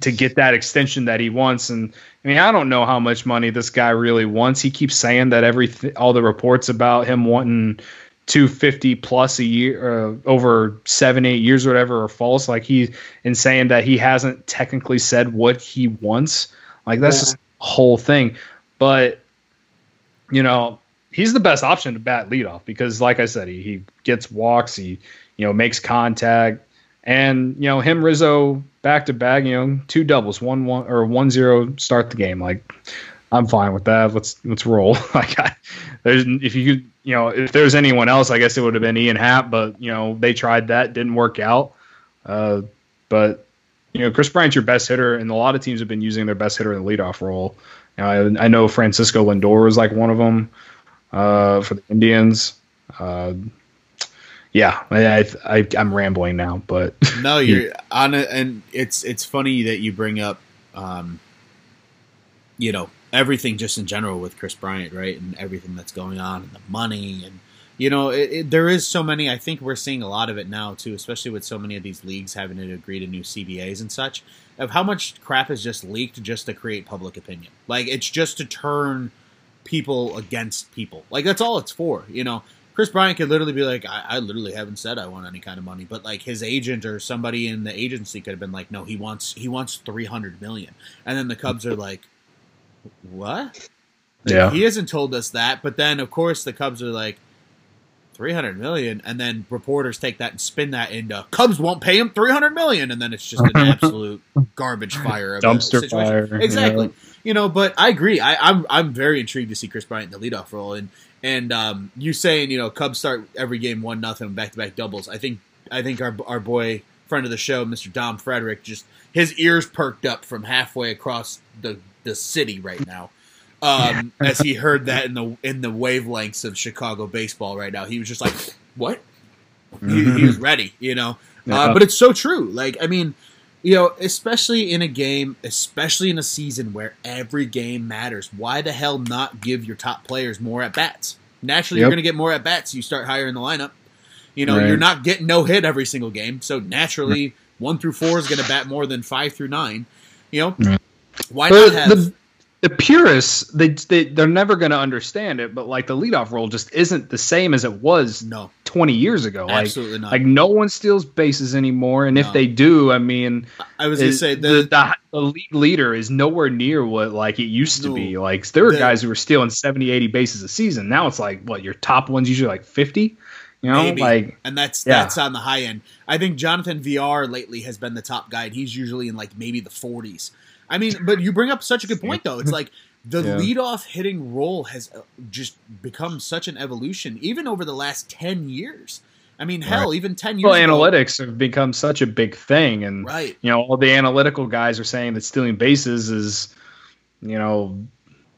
to get that extension that he wants. And I mean, I don't know how much money this guy really wants. He keeps saying that every all the reports about him wanting 250 plus a year, uh, over seven, eight years or whatever, are false. Like he in saying that he hasn't technically said what he wants. Like that's yeah. just whole thing. But you know, he's the best option to bat leadoff because, like I said, he, he gets walks, he you know makes contact and you know him Rizzo back to back, you know two doubles, one one or one zero start the game. Like I'm fine with that. Let's let's roll. like, I, there's if you you know, if there's anyone else, I guess it would have been Ian Happ, but you know, they tried that, didn't work out. Uh, but you know, Kris Bryant's your best hitter, and a lot of teams have been using their best hitter in the leadoff role. You know, I, I know Francisco Lindor is like one of them uh, for the Indians. Uh, yeah, I, I, am rambling now, but no, you're on it, and it's it's funny that you bring up, um, you know, everything just in general with Kris Bryant, right, and everything that's going on, and the money, and you know, it, it, there is so many. I think we're seeing a lot of it now too, especially with so many of these leagues having to agree to new CBAs and such. Of how much crap is just leaked just to create public opinion. Like it's just to turn people against people. Like that's all it's for, you know. Kris Bryant could literally be like, I, I, literally haven't said I want any kind of money, but like his agent or somebody in the agency could have been like, no, he wants he wants three hundred million, and then the Cubs are like, what? Like, yeah, he hasn't told us that, but then of course the Cubs are like, 300 million and then reporters take that and spin that into Cubs won't pay him 300 million and then it's just an absolute garbage fire of dumpster fire exactly. Yeah. you know but I agree. I, I'm I'm very intrigued to see Kris Bryant in the leadoff role and and um, you saying you know Cubs start every game one nothing back to back doubles I think I think our our boy friend of the show Mr. Dom Frederick just his ears perked up from halfway across the the city right now um, as he heard that in the in the wavelengths of Chicago baseball right now. He was just like, "What?" Mm-hmm. He, he, was ready, you know. Yeah. Uh, but it's so true. Like, I mean, you know, especially in a game, especially in a season where every game matters. Why the hell not give your top players more at bats? Naturally, yep. you're going to get more at bats. You start higher in the lineup. You know, right. you're not getting no hit every single game, so naturally, one through four is going to bat more than five through nine. You know, right. why not have? The, the purists they, they they're never going to understand it but like the leadoff role just isn't the same as it was no 20 years ago absolutely like, not like no one steals bases anymore and no. if they do i mean i was going to say the, the, the, league leader is nowhere near what like it used to no, be like there were the, guys who were stealing 70 80 bases a season now it's like what your top ones usually like 50 you know, Maybe. like, and that's yeah. that's on the high end. I think Jonathan Villar lately has been the top guy, and he's usually in like maybe the 40s. I mean, but you bring up such a good point though. It's like the yeah. leadoff hitting role has uh, just become such an evolution, even over the last ten years. I mean, hell, right. even ten years. Well, ago, analytics have become such a big thing, and right. you know, all the analytical guys are saying that stealing bases is, you know,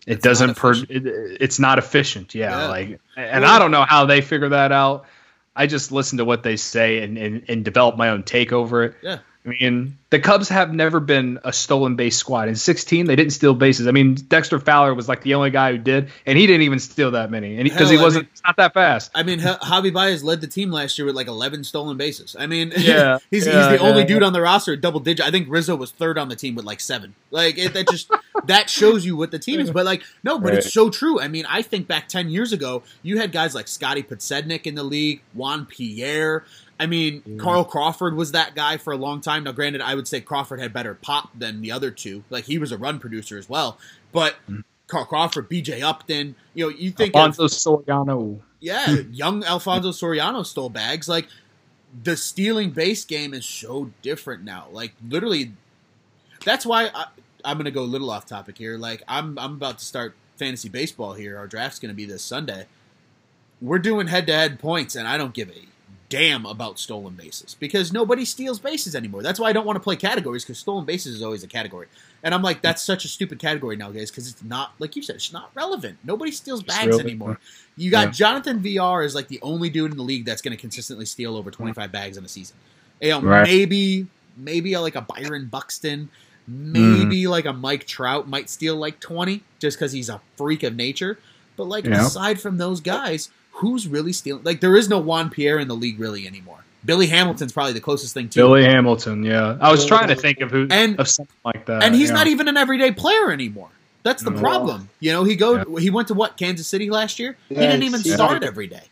it it's doesn't. Per, it, it's not efficient. Yeah, yeah. like, and well, I don't know how they figure that out. I just listen to what they say and, and, and develop my own take over it. Yeah. I mean, the Cubs have never been a stolen base squad. In 16, they didn't steal bases. I mean, Dexter Fowler was like the only guy who did, and he didn't even steal that many, and because he, he, wasn't I mean, not that fast. I mean, Javi Baez led the team last year with like 11 stolen bases. I mean, yeah, he's, yeah, he's the yeah, only dude on the roster double digit. I think Rizzo was third on the team with like seven. Like it, that just that shows you what the team is. But like, no, but right. it's so true. I mean, I think back 10 years ago, you had guys like Scotty Podsednik in the league, Juan Pierre. I mean, mm. Carl Crawford was that guy for a long time. Now, granted, I would say Crawford had better pop than the other two. Like he was a run producer as well. But mm. Carl Crawford, B.J. Upton, you know, you think Alfonso of, Soriano. Yeah, young Alfonso Soriano stole bags. Like the stealing base game is so different now. Like literally, that's why I, I'm going to go a little off topic here. Like I'm I'm about to start fantasy baseball here. Our draft's going to be this Sunday. We're doing head to head points, and I don't give a damn about stolen bases because nobody steals bases anymore. That's why I don't want to play categories because stolen bases is always a category. And I'm like, that's such a stupid category nowadays because it's not, like you said, it's not relevant. Nobody steals bags anymore. You got yeah. Jonathan Villar is like the only dude in the league that's going to consistently steal over 25 bags in a season. You know, right. maybe, maybe like a Byron Buxton, maybe mm. like a Mike Trout might steal like 20 just because he's a freak of nature. But like yeah. aside from those guys, who's really stealing? Like, there is no Juan Pierre in the league really anymore. Billy Hamilton's probably the closest thing to Billy Hamilton. Yeah, I was trying to think of who and, of something like that. And he's yeah. not even an everyday player anymore. That's the problem. You know, he go yeah. he went to what Kansas City last year. Yeah, he didn't even start every day.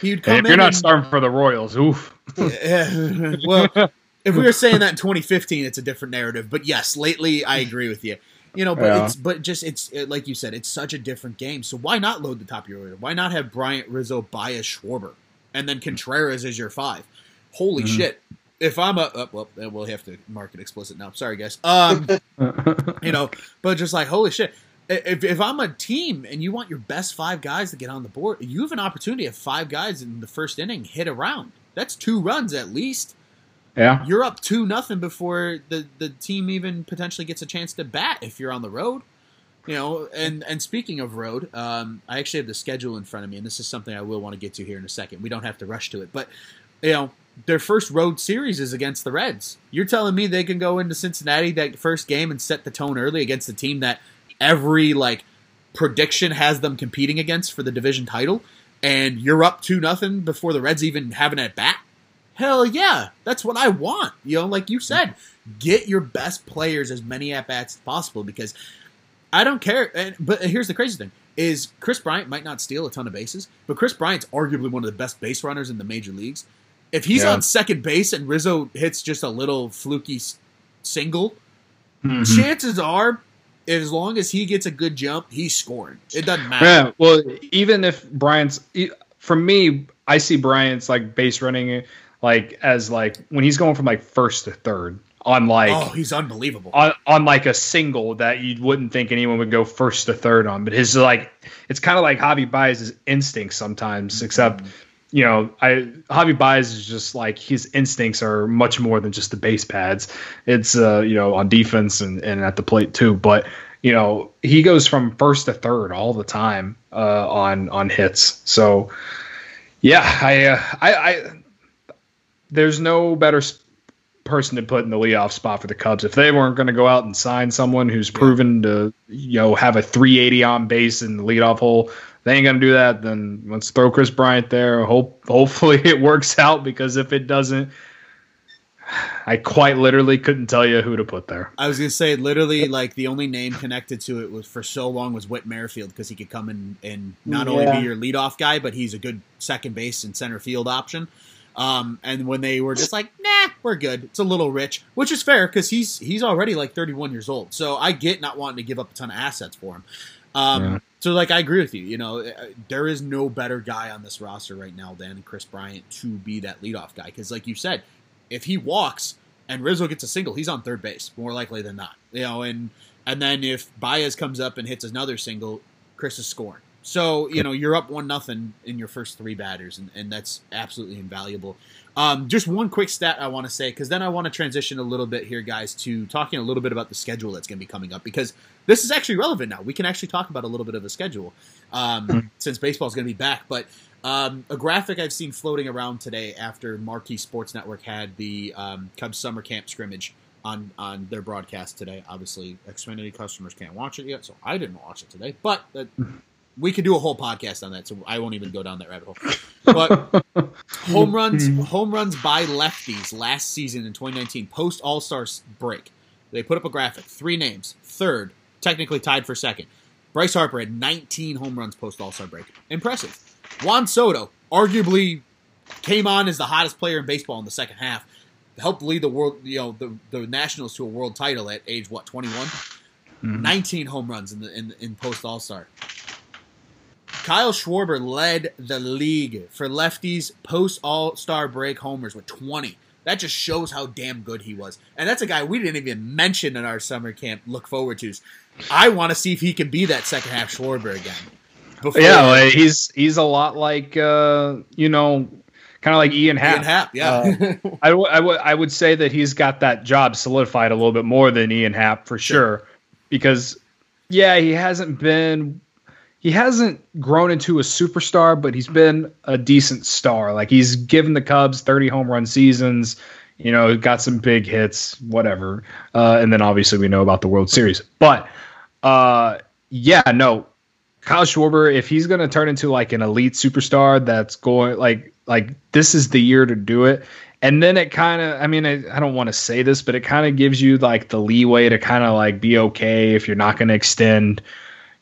He'd come hey, if you're not and, starting for the Royals, oof. well, if we were saying that in 2015, it's a different narrative. But yes, lately I agree with you. You know, but yeah. it's but just it's it, like you said, it's such a different game. So why not load the top of your order? Why not have Bryant, Rizzo, Baez, Schwarber, and then Contreras as your five? Holy mm-hmm. shit! If I'm a oh, well, we'll have to mark it explicit now. Sorry, guys. Um, you know, but just like holy shit, if, if I'm a team and you want your best five guys to get on the board, you have an opportunity of five guys in the first inning hit around. That's two runs at least. Yeah. You're up two nothing before the, the team even potentially gets a chance to bat if you're on the road. You know, and and speaking of road, um, I actually have the schedule in front of me, and this is something I will want to get to here in a second. We don't have to rush to it, but you know, their first road series is against the Reds. You're telling me they can go into Cincinnati that first game and set the tone early against a team that every like prediction has them competing against for the division title, and you're up two nothing before the Reds even have an at bat? Hell yeah, that's what I want. You know, like you said, get your best players as many at bats as possible because I don't care. And, but here's the crazy thing: is Kris Bryant might not steal a ton of bases, but Kris Bryant's arguably one of the best base runners in the major leagues. If he's yeah. on second base and Rizzo hits just a little fluky single, mm-hmm. chances are, as long as he gets a good jump, he's scoring. It doesn't matter. Yeah. Well, even if Bryant's, for me, I see Bryant's like base running like as like when he's going from like first to third on like oh he's unbelievable. on, on like a single that you wouldn't think anyone would go first to third on. But his like it's kind of like Javi Baez's instincts sometimes mm-hmm. except you know I Javi Baez is just like his instincts are much more than just the base pads. It's uh you know on defense and, and at the plate too. But you know he goes from first to third all the time uh on on hits. So yeah I uh, I I there's no better person to put in the leadoff spot for the Cubs. If they weren't going to go out and sign someone who's proven to, you know, have a 380 on base in the leadoff hole, they ain't going to do that. Then let's throw Kris Bryant there. Hope hopefully it works out because if it doesn't, I quite literally couldn't tell you who to put there. I was gonna say literally like the only name connected to it was for so long was Whit Merrifield because he could come in and not yeah. only be your leadoff guy, but he's a good second base and center field option. Um, and when they were just like, nah, we're good. It's a little rich, which is fair because he's he's already like 31 years old. So I get not wanting to give up a ton of assets for him. Um, yeah. So like I agree with you. You know, uh, there is no better guy on this roster right now than Kris Bryant to be that leadoff guy. Because like you said, if he walks and Rizzo gets a single, he's on third base more likely than not. You know, and and then if Baez comes up and hits another single, Chris is scoring. So you know you're up one nothing in your first three batters, and, and that's absolutely invaluable. Um, just one quick stat I want to say, because then I want to transition a little bit here, guys, to talking a little bit about the schedule that's going to be coming up, because this is actually relevant now. We can actually talk about a little bit of a schedule um, hmm. since baseball is going to be back. But um, a graphic I've seen floating around today after Marquee Sports Network had the um, Cubs summer camp scrimmage on on their broadcast today. Obviously, Xfinity customers can't watch it yet, so I didn't watch it today. But that, we could do a whole podcast on that, so I won't even go down that rabbit hole. But home runs, home runs by lefties last season in 2019, post All Star break. They put up a graphic. Three names. Third, technically tied for second. Bryce Harper had 19 home runs post All Star break. Impressive. Juan Soto arguably came on as the hottest player in baseball in the second half. Helped lead the world, you know, the, the Nationals to a world title at age what 21. Mm-hmm. 19 home runs in the in, in post All Star. Kyle Schwarber led the league for lefties post All Star break homers with 20. That just shows how damn good he was. And that's a guy we didn't even mention in our summer camp. Look forward to. I want to see if he can be that second half Schwarber again. Before yeah, well, he's he's a lot like uh, you know, kind of like Ian Happ. Ian Happ, yeah. uh, I, w- I, w- I would say that he's got that job solidified a little bit more than Ian Happ for sure, sure. because yeah, he hasn't been he hasn't grown into a superstar, but he's been a decent star. Like he's given the Cubs 30 home run seasons, you know, got some big hits, whatever. Uh, and then obviously we know about the World Series. But uh, yeah, no, Kyle Schwarber, if he's going to turn into like an elite superstar, that's going like like this is the year to do it. And then it kind of, I mean, I, I don't want to say this, but it kind of gives you like the leeway to kind of like be okay if you're not going to extend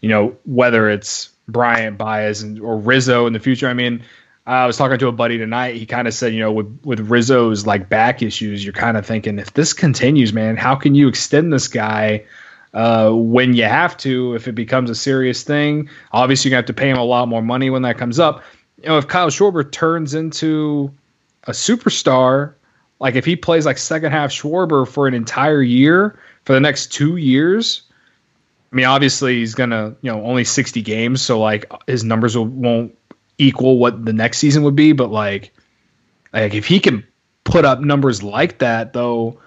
you know, whether it's Bryant Baez and, or Rizzo in the future. I mean, I was talking to a buddy tonight. He kind of said, you know, with with Rizzo's like back issues, you're kind of thinking if this continues, man, how can you extend this guy uh, when you have to? If it becomes a serious thing, obviously you're gonna have to pay him a lot more money when that comes up. You know, if Kyle Schwarber turns into a superstar, like if he plays like second half Schwarber for an entire year for the next two years, I mean, obviously he's gonna, you know, only 60 games, so like his numbers will, won't equal what the next season would be. But like, like if he can put up numbers like that, though,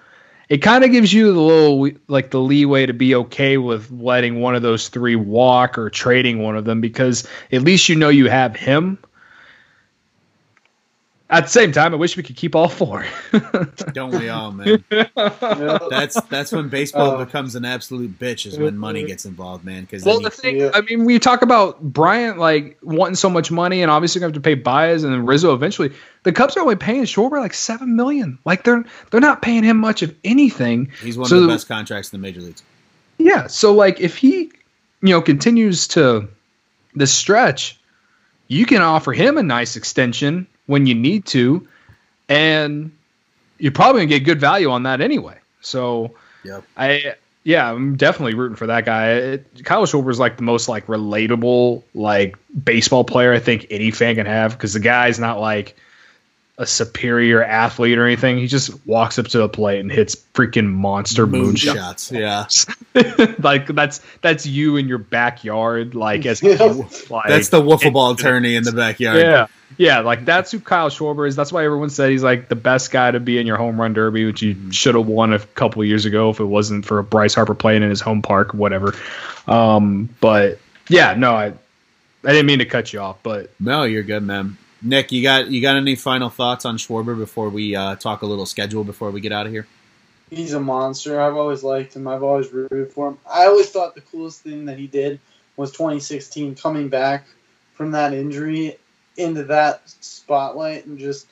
it kind of gives you the little like the leeway to be okay with letting one of those three walk or trading one of them because at least you know you have him at the same time, I wish we could keep all four. Don't we all, man? that's that's when baseball uh, becomes an absolute bitch. Is when money gets involved, man. Because well, the thing, yeah. I mean, we talk about Bryant like wanting so much money, and obviously going to have to pay Baez and then Rizzo eventually. The Cubs are only paying Schwarber like seven million. Like they're they're not paying him much of anything. He's one so, of the best contracts in the major leagues. Yeah, so like if he, you know, continues to the stretch, you can offer him a nice extension when you need to, and you're probably gonna get good value on that anyway. So, yep. I yeah, I'm definitely rooting for that guy. It, Kyle Schwarber is like the most like relatable like baseball player I think any fan can have because the guy's not like a superior athlete or anything. He just walks up to the plate and hits freaking monster moonshots. Yeah, like that's that's you in your backyard. Like as like, that's the wiffle ball attorney in the backyard. Yeah, yeah, like that's who Kyle Schwarber is. That's why everyone said he's like the best guy to be in your home run derby, which you mm-hmm. should have won a couple years ago if it wasn't for Bryce Harper playing in his home park, whatever. Um, but yeah, no, I I didn't mean to cut you off, but no, you're good, man. Nick, you got you got any final thoughts on Schwarber before we uh, talk a little schedule before we get out of here? He's a monster. I've always liked him. I've always rooted for him. I always thought the coolest thing that he did was 2016 coming back from that injury into that spotlight and just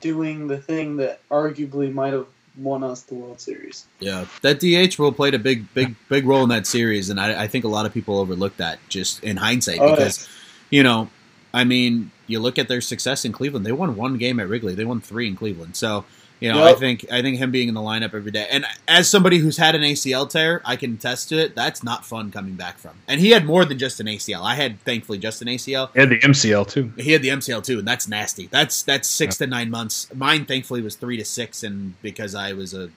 doing the thing that arguably might have won us the World Series. Yeah, that DH role played a big, big, big role in that series, and I, I think a lot of people overlooked that just in hindsight oh, because, yeah. you know, I mean, you look at their success in Cleveland. They won one game at Wrigley. They won three in Cleveland. So you know, yep. I think I think him being in the lineup every day, and as somebody who's had an ACL tear, I can attest to it. That's not fun coming back from. And he had more than just an ACL. I had thankfully just an ACL. He had the MCL too. He had the MCL too, and that's nasty. That's that's six to nine months. Mine thankfully was three to six, and because I was a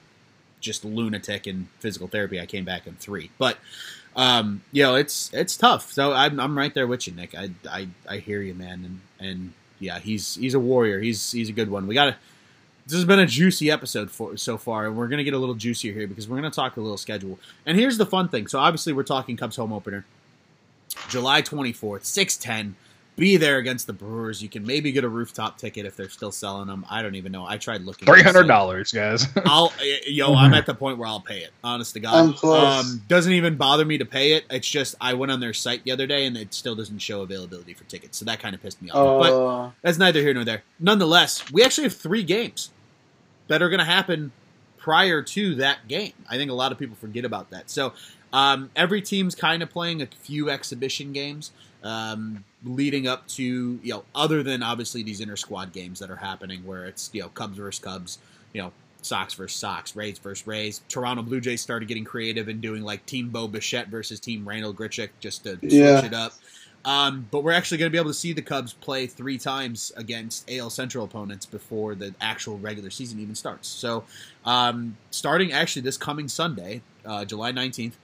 just lunatic in physical therapy, I came back in three. But um, you know, it's it's tough. So I'm I'm right there with you, Nick. I I, I hear you, man, and and yeah, he's he's a warrior. He's he's a good one. We got to. This has been a juicy episode for so far, and we're gonna get a little juicier here because we're gonna talk a little schedule. And here's the fun thing. So obviously, we're talking Cubs home opener, July 24th, 610 be there against the Brewers. You can maybe get a rooftop ticket if they're still selling them. I don't even know. I tried looking. Three hundred dollars, guys. I'll yo. I'm at the point where I'll pay it. Honest to God, I'm close. Um, doesn't even bother me to pay it. It's just I went on their site the other day and it still doesn't show availability for tickets. So that kind of pissed me off. Uh, but that's neither here nor there. Nonetheless, we actually have three games that are going to happen prior to that game. I think a lot of people forget about that. So um, every team's kind of playing a few exhibition games um, leading up to you know other than obviously these inter squad games that are happening where it's you know Cubs versus Cubs, you know Sox versus Sox, Rays versus Rays. Toronto Blue Jays started getting creative and doing like Team Bo Bichette versus Team Randal Grichuk just to switch yeah. it up. Um, but we're actually going to be able to see the Cubs play three times against AL Central opponents before the actual regular season even starts. So, um, starting actually this coming Sunday, uh, July 19th,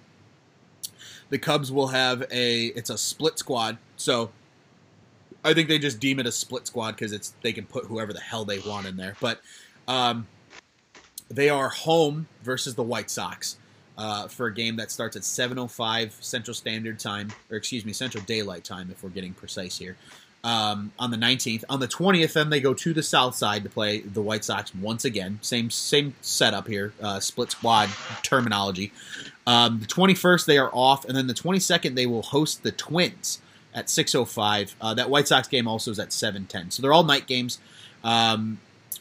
the Cubs will have a it's a split squad. So I think they just deem it a split squad because it's they can put whoever the hell they want in there. But um, they are home versus the White Sox uh, for a game that starts at 7:05 Central Standard Time, or excuse me, Central Daylight Time, if we're getting precise here. Um, on the 19th, on the 20th, then they go to the South Side to play the White Sox once again. Same same setup here, uh, split squad terminology. Um, the 21st, they are off, and then the 22nd, they will host the Twins at 6:05. Uh, that White Sox game also is at 7:10. So they're all night games, um,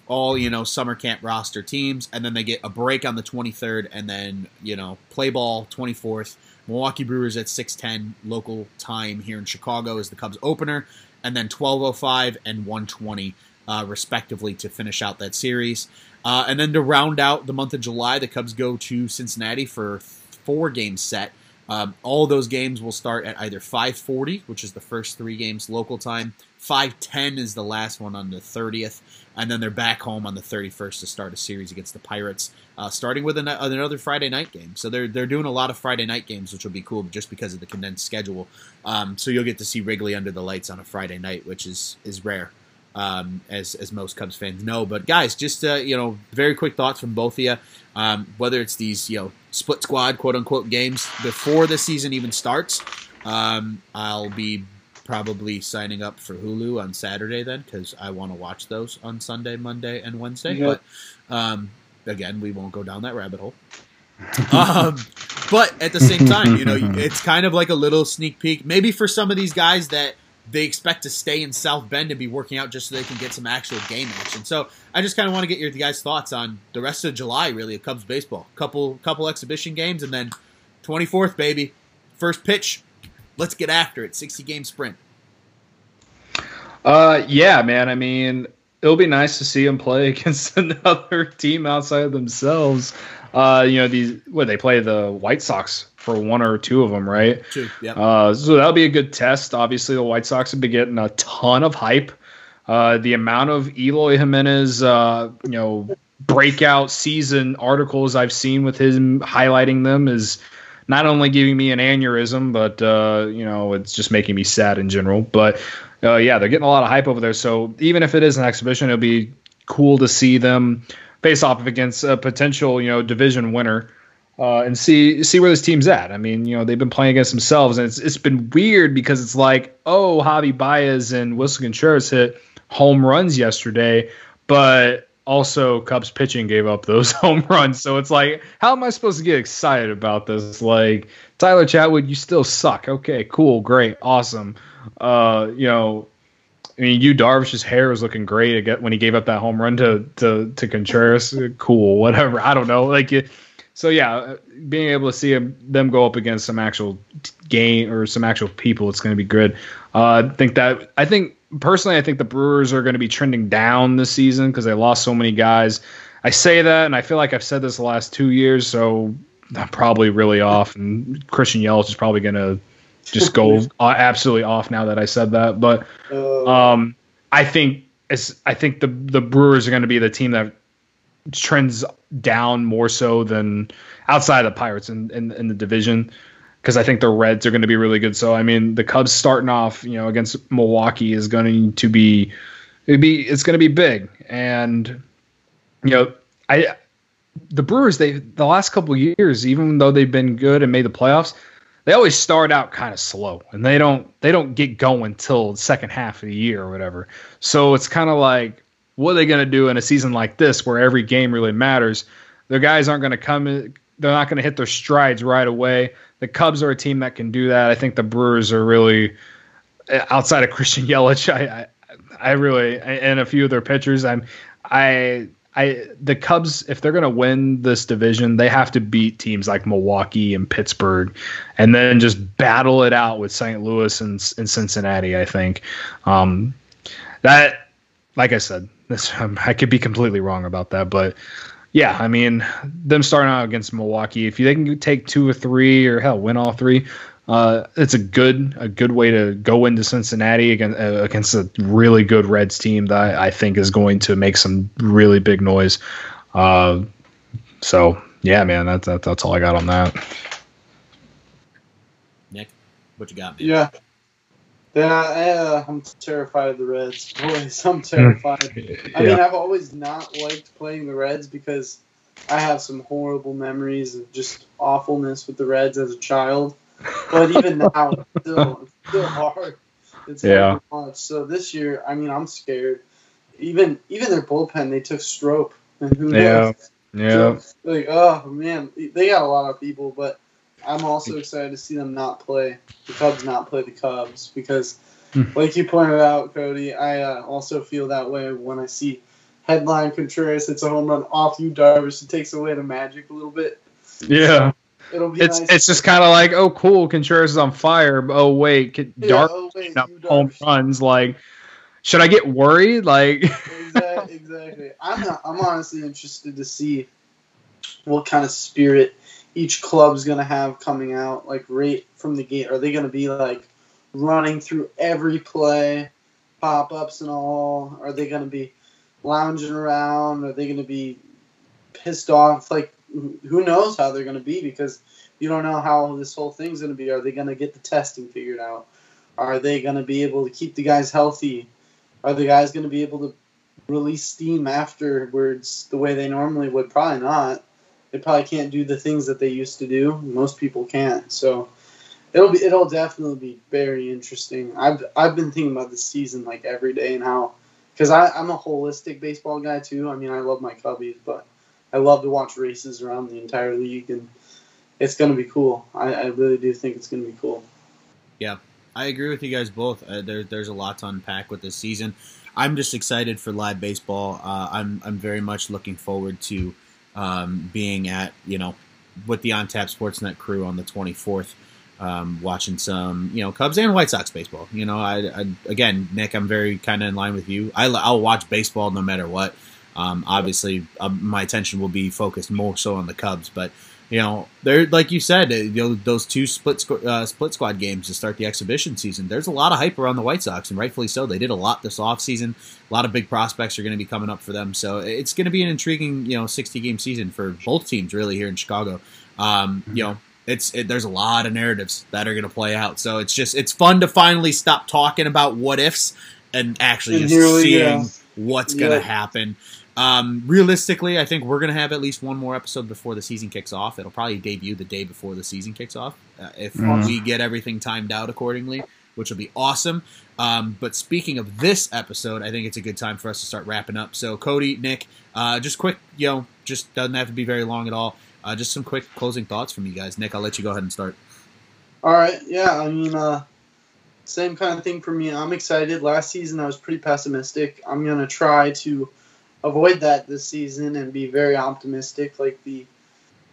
all you know summer camp roster teams, and then they get a break on the 23rd, and then you know play ball 24th. Milwaukee Brewers at 6:10 local time here in Chicago is the Cubs opener, and then 12:05 and 120 uh, respectively to finish out that series. Uh, and then to round out the month of July, the Cubs go to Cincinnati for four game set. Um, all those games will start at either 5:40, which is the first three games local time. 5:10 is the last one on the 30th, and then they're back home on the 31st to start a series against the Pirates, uh, starting with an, another Friday night game. So they're they're doing a lot of Friday night games, which will be cool just because of the condensed schedule. Um, so you'll get to see Wrigley under the lights on a Friday night, which is is rare um, as as most Cubs fans know. But guys, just uh, you know, very quick thoughts from both of you. Um, whether it's these you know split squad quote unquote games before the season even starts, um, I'll be probably signing up for Hulu on Saturday then because I want to watch those on Sunday, Monday, and Wednesday. But um, again, we won't go down that rabbit hole. um, but at the same time, you know, it's kind of like a little sneak peek. Maybe for some of these guys that they expect to stay in South Bend and be working out just so they can get some actual game action. So I just kind of want to get your guys' thoughts on the rest of July, really, of Cubs baseball. Couple couple exhibition games, and then 24th, baby, first pitch. Let's get after it. 60 game sprint. Uh, yeah, man. I mean, it'll be nice to see them play against another team outside of themselves. Uh, you know, these what they play the White Sox for one or two of them, right? Two, yeah. Uh, so that'll be a good test. Obviously, the White Sox have been getting a ton of hype. Uh, the amount of Eloy Jimenez, uh, you know, breakout season articles I've seen with him highlighting them is not only giving me an aneurysm, but uh, you know, it's just making me sad in general. But uh, yeah, they're getting a lot of hype over there. So even if it is an exhibition, it'll be cool to see them face off against a potential, you know, division winner uh, and see see where this team's at. I mean, you know, they've been playing against themselves, and it's it's been weird because it's like, oh, Javi Baez and Willson Contreras hit home runs yesterday, but also Cubs pitching gave up those home runs. So it's like, how am I supposed to get excited about this? Like Tyler Chatwood, you still suck. Okay, cool, great, awesome. Uh, you know, I mean, you Darvish's hair was looking great when he gave up that home run to to to Contreras. Cool, whatever. I don't know. Like so yeah, uh, being able to see them go up against some actual game or some actual people, it's going to be good. Uh, I think that I think personally, I think the Brewers are going to be trending down this season because they lost so many guys. I say that, and I feel like I've said this the last two years, so I'm probably really off. And Christian Yelich is probably going to just go absolutely off now that I said that. But uh. um, I think as I think the the Brewers are going to be the team that trends down more so than outside of the Pirates in, in, in the division because I think the Reds are going to be really good. So I mean, the Cubs starting off, you know, against Milwaukee is going to be it be it's going to be big, and you know, I the Brewers they the last couple years, even though they've been good and made the playoffs, they always start out kind of slow, and they don't they don't get going till the second half of the year or whatever. So it's kind of like what are they going to do in a season like this where every game really matters? The guys aren't going to come they're not going to hit their strides right away. The Cubs are a team that can do that. I think the Brewers are really outside of Christian Yelich. I, I, I really and a few of their pitchers. I'm I I the Cubs if they're going to win this division, they have to beat teams like Milwaukee and Pittsburgh, and then just battle it out with St. Louis and, and Cincinnati. I think um, that, like I said, this I could be completely wrong about that, but yeah, I mean, them starting out against Milwaukee, if they can take two or three, or hell, win all three, uh, it's a good a good way to go into Cincinnati against uh, against a really good Reds team that I, I, think is going to make some really big noise. Uh, so yeah, man, that's that, that's all I got on that. Nick, what you got? Man? Yeah, yeah, uh, I'm terrified of the Reds. Boys, I'm terrified. yeah. I mean, I've always not liked playing the Reds because I have some horrible memories of just awfulness with the Reds as a child. But even now, it's still, it's still hard. It's yeah. hard So this year, I mean, I'm scared. Even even their bullpen, they took Strop, and who knows? Yeah. Yeah. So, like, oh man, they got a lot of people, but I'm also excited to see them not play the Cubs, not play the Cubs because, hmm. like you pointed out, Cody, I uh, also feel that way when I see headline Contreras hits a home run off Yu Darvish. It takes away the magic a little bit. Yeah. So it'll be it's nice it's just kind of like oh cool Contreras is on fire. Oh wait, yeah, oh, wait home runs like. Should I get worried? Like exactly, exactly. I'm not, I'm honestly interested to see what kind of spirit each club's going to have coming out like right from the gate? Are they going to be like running through every play, pop ups and all? Are they going to be lounging around? Are they going to be pissed off? Like, who knows how they're going to be because you don't know how this whole thing's going to be. Are they going to get the testing figured out? Are they going to be able to keep the guys healthy? Are the guys going to be able to release steam afterwards the way they normally would? Probably not. They probably can't do the things that they used to do. Most people can't. So it'll be it'll definitely be very interesting. I've I've been thinking about the season like every day and how because I'm a holistic baseball guy too. I mean, I love my Cubbies, but I love to watch races around the entire league, and it's going to be cool. I, I really do think it's going to be cool. Yeah, I agree with you guys both. Uh, there, there's a lot to unpack with this season. I'm just excited for live baseball. Uh, I'm I'm very much looking forward to um, being at you know with the On Tap Sportsnet crew on the 24th, um, watching some you know Cubs and White Sox baseball. You know, I, I again, Nick, I'm very kind of in line with you. I, will watch baseball no matter what. Um, obviously, uh, my attention will be focused more so on the Cubs, but you know, they're like you said, uh, you know, those two split uh, split squad games to start the exhibition season. There's a lot of hype around the White Sox, and rightfully so. They did a lot this offseason. A lot of big prospects are going to be coming up for them, so it's going to be an intriguing, you know, 60 game season for both teams really here in Chicago. Um, mm-hmm. You know, it's it, there's a lot of narratives that are going to play out, so it's just it's fun to finally stop talking about what ifs and actually just seeing yeah. what's going to happen. Um, realistically, I think we're going to have at least one more episode before the season kicks off. It'll probably debut the day before the season kicks off uh, if mm. we get everything timed out accordingly, which will be awesome. Um, but speaking of this episode, I think it's a good time for us to start wrapping up. So, Cody, Nick, uh, just quick, you know, just doesn't have to be very long at all. Uh, just some quick closing thoughts from you guys. Nick, I'll let you go ahead and start. All right. Yeah, I mean, uh, same kind of thing for me. I'm excited. Last season, I was pretty pessimistic. I'm going to try to avoid that this season and be very optimistic like the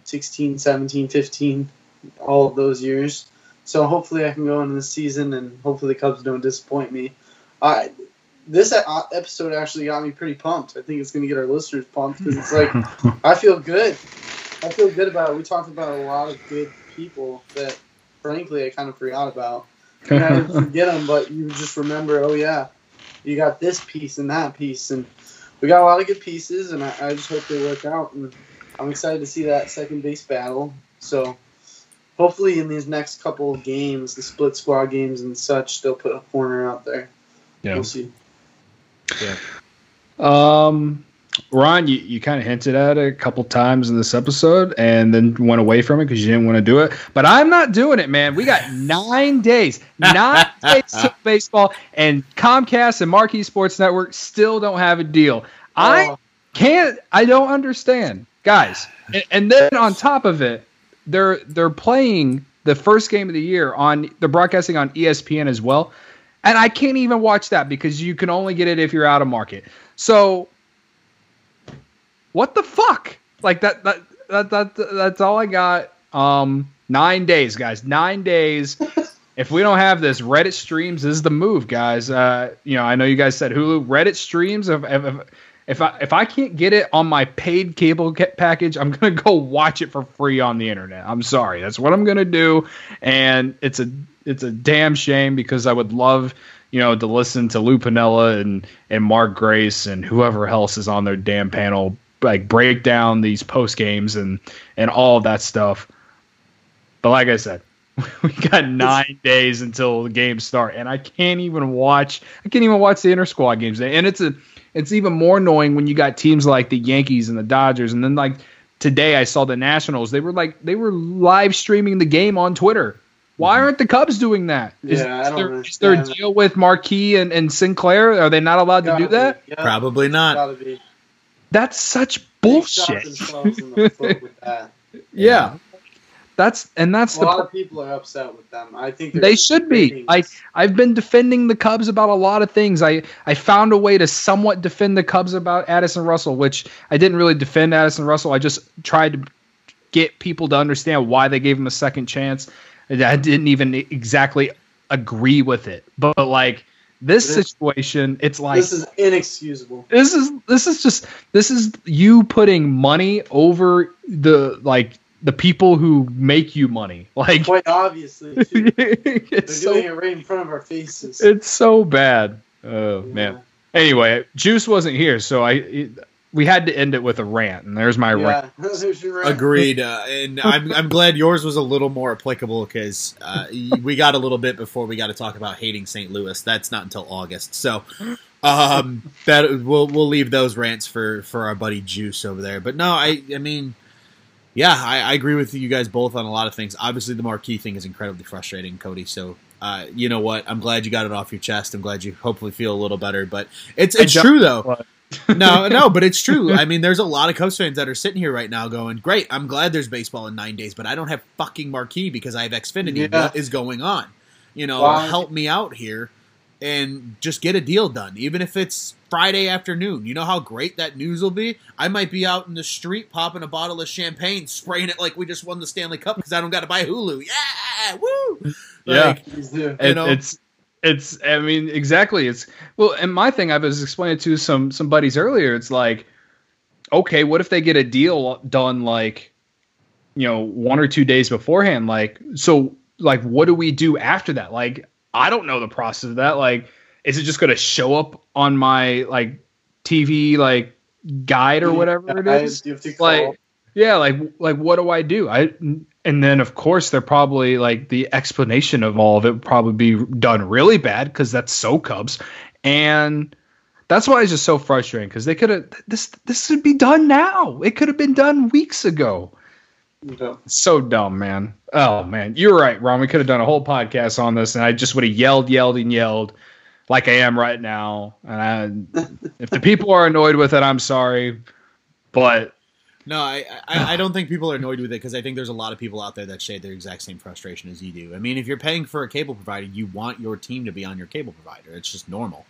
16, 17, 15, all of those years. So hopefully I can go into the season and hopefully the Cubs don't disappoint me. I this episode actually got me pretty pumped. I think it's going to get our listeners pumped because it's like I feel good. I feel good about it. We talked about a lot of good people that, frankly, I kind of forgot about. And I didn't forget them, but you just remember, oh yeah, you got this piece and that piece, and we got a lot of good pieces, and I, I just hope they work out. And I'm excited to see that second base battle. So hopefully, in these next couple of games, the split squad games and such, they'll put a Hoerner out there. Yeah. We'll see. Yeah. Um, Ron, you, you kind of hinted at it a couple times in this episode and then went away from it because you didn't want to do it. But I'm not doing it, man. We got nine days, nine days to baseball, and Comcast and Marquee Sports Network still don't have a deal. Oh. I can't, I don't understand. Guys, and, and then on top of it, they're they're playing the first game of the year on they're broadcasting on ESPN as well. And I can't even watch that because you can only get it if you're out of market. So what the fuck? Like that that that, that that's all I got. Um, nine days, guys. Nine days. if we don't have this, Reddit streams is the move, guys. Uh, you know, I know you guys said Hulu. Reddit streams. If if, if I if I can't get it on my paid cable package, I'm gonna go watch it for free on the internet. I'm sorry, that's what I'm gonna do, and it's a it's a damn shame because I would love you know to listen to Lou Piniella and and Mark Grace and whoever else is on their damn panel like break down these post games and and all of that stuff. But like I said, we got nine days until the games start, and I can't even watch. I can't even watch the inter squad games. And it's a it's even more annoying when you got teams like the Yankees and the Dodgers, and then like today I saw the Nationals. They were like they were live streaming the game on Twitter. Why mm-hmm. aren't the Cubs doing that? Is, yeah, is, there, is there a deal with Marquee and, and Sinclair? Are they not allowed to do that? Yeah, Probably not. That's such bullshit. yeah. That's and that's a lot of people are upset with them. I think they should be. I I've been defending the Cubs about a lot of things. I I found a way to somewhat defend the Cubs about Addison Russell, which I didn't really defend Addison Russell. I just tried to get people to understand why they gave him a second chance. I didn't even exactly agree with it, but, but like this situation, it's like this is inexcusable. This is this is just this is you putting money over the like the people who make you money. Like quite obviously, it's they're so, doing it right in front of our faces. It's so bad. Oh yeah. man. Anyway, Juice wasn't here, so I we had to end it with a rant, and there's my yeah, rant. Agreed, uh, and I'm I'm glad yours was a little more applicable because uh, we got a little bit before we got to talk about hating St. Louis. That's not until August, so um, that we'll we'll leave those rants for for our buddy Juice over there. But no, I I mean, yeah, I, I agree with you guys both on a lot of things. Obviously, the marquee thing is incredibly frustrating, Cody. So uh, you know what? I'm glad you got it off your chest. I'm glad you hopefully feel a little better. But it's it's true though no, no, but it's true. I mean, there's a lot of Cubs fans that are sitting here right now going, "Great, I'm glad there's baseball in nine days, but I don't have fucking marquee because I have Xfinity. Yeah. What is going on? You know, wow. help me out here and just get a deal done, even if it's Friday afternoon. You know how great that news will be. I might be out in the street popping a bottle of champagne, spraying it like we just won the Stanley Cup because I don't got to buy Hulu. Yeah, woo! Like, yeah, you know, it's it's I mean exactly. It's well, and my thing I was explaining to some some buddies earlier. It's like, okay, what if they get a deal done like, you know, one or two days beforehand? Like, so like, what do we do after that? Like, I don't know the process of that. Like, is it just going to show up on my like TV like guide or whatever it is? Like, yeah, like like what do I do? I and then of course they're probably like the explanation of all of it would probably be done really bad because that's so Cubs, and that's why it's just so frustrating because they could have this this should be done now. It could have been done weeks ago. So dumb, man. Oh man, you're right, Ron. We could have done a whole podcast on this, and I just would have yelled, yelled, and yelled like I am right now. And I, if the people are annoyed with it, I'm sorry, but no, I, I, I, don't think people are annoyed with it because I think there's a lot of people out there that share their exact same frustration as you do. I mean, if you're paying for a cable provider, you want your team to be on your cable provider. It's just normal.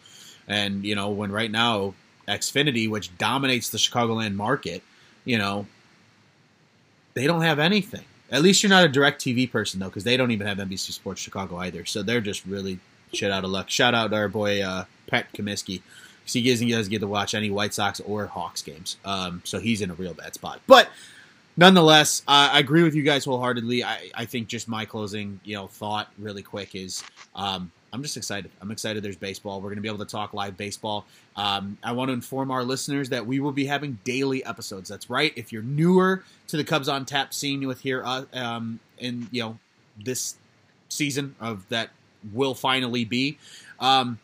And, you know, when right now Xfinity, which dominates the Chicagoland market, you know, they don't have anything. At least you're not a DirecTV person, though, because they don't even have NBC Sports Chicago either. So they're just really shit out of luck. Shout out to our boy, uh, Pat Comiskey he doesn't, he doesn't get to watch any White Sox or Hawks games. Um, so he's in a real bad spot. But nonetheless, I agree with you guys wholeheartedly. I, I think just my closing, you know, thought really quick is um, I'm just excited. I'm excited there's baseball. We're going to be able to talk live baseball. Um, I want to inform our listeners that we will be having daily episodes. That's right. If you're newer to the Cubs on Tap scene with here uh, um, in, you know, this season of that will finally be, um,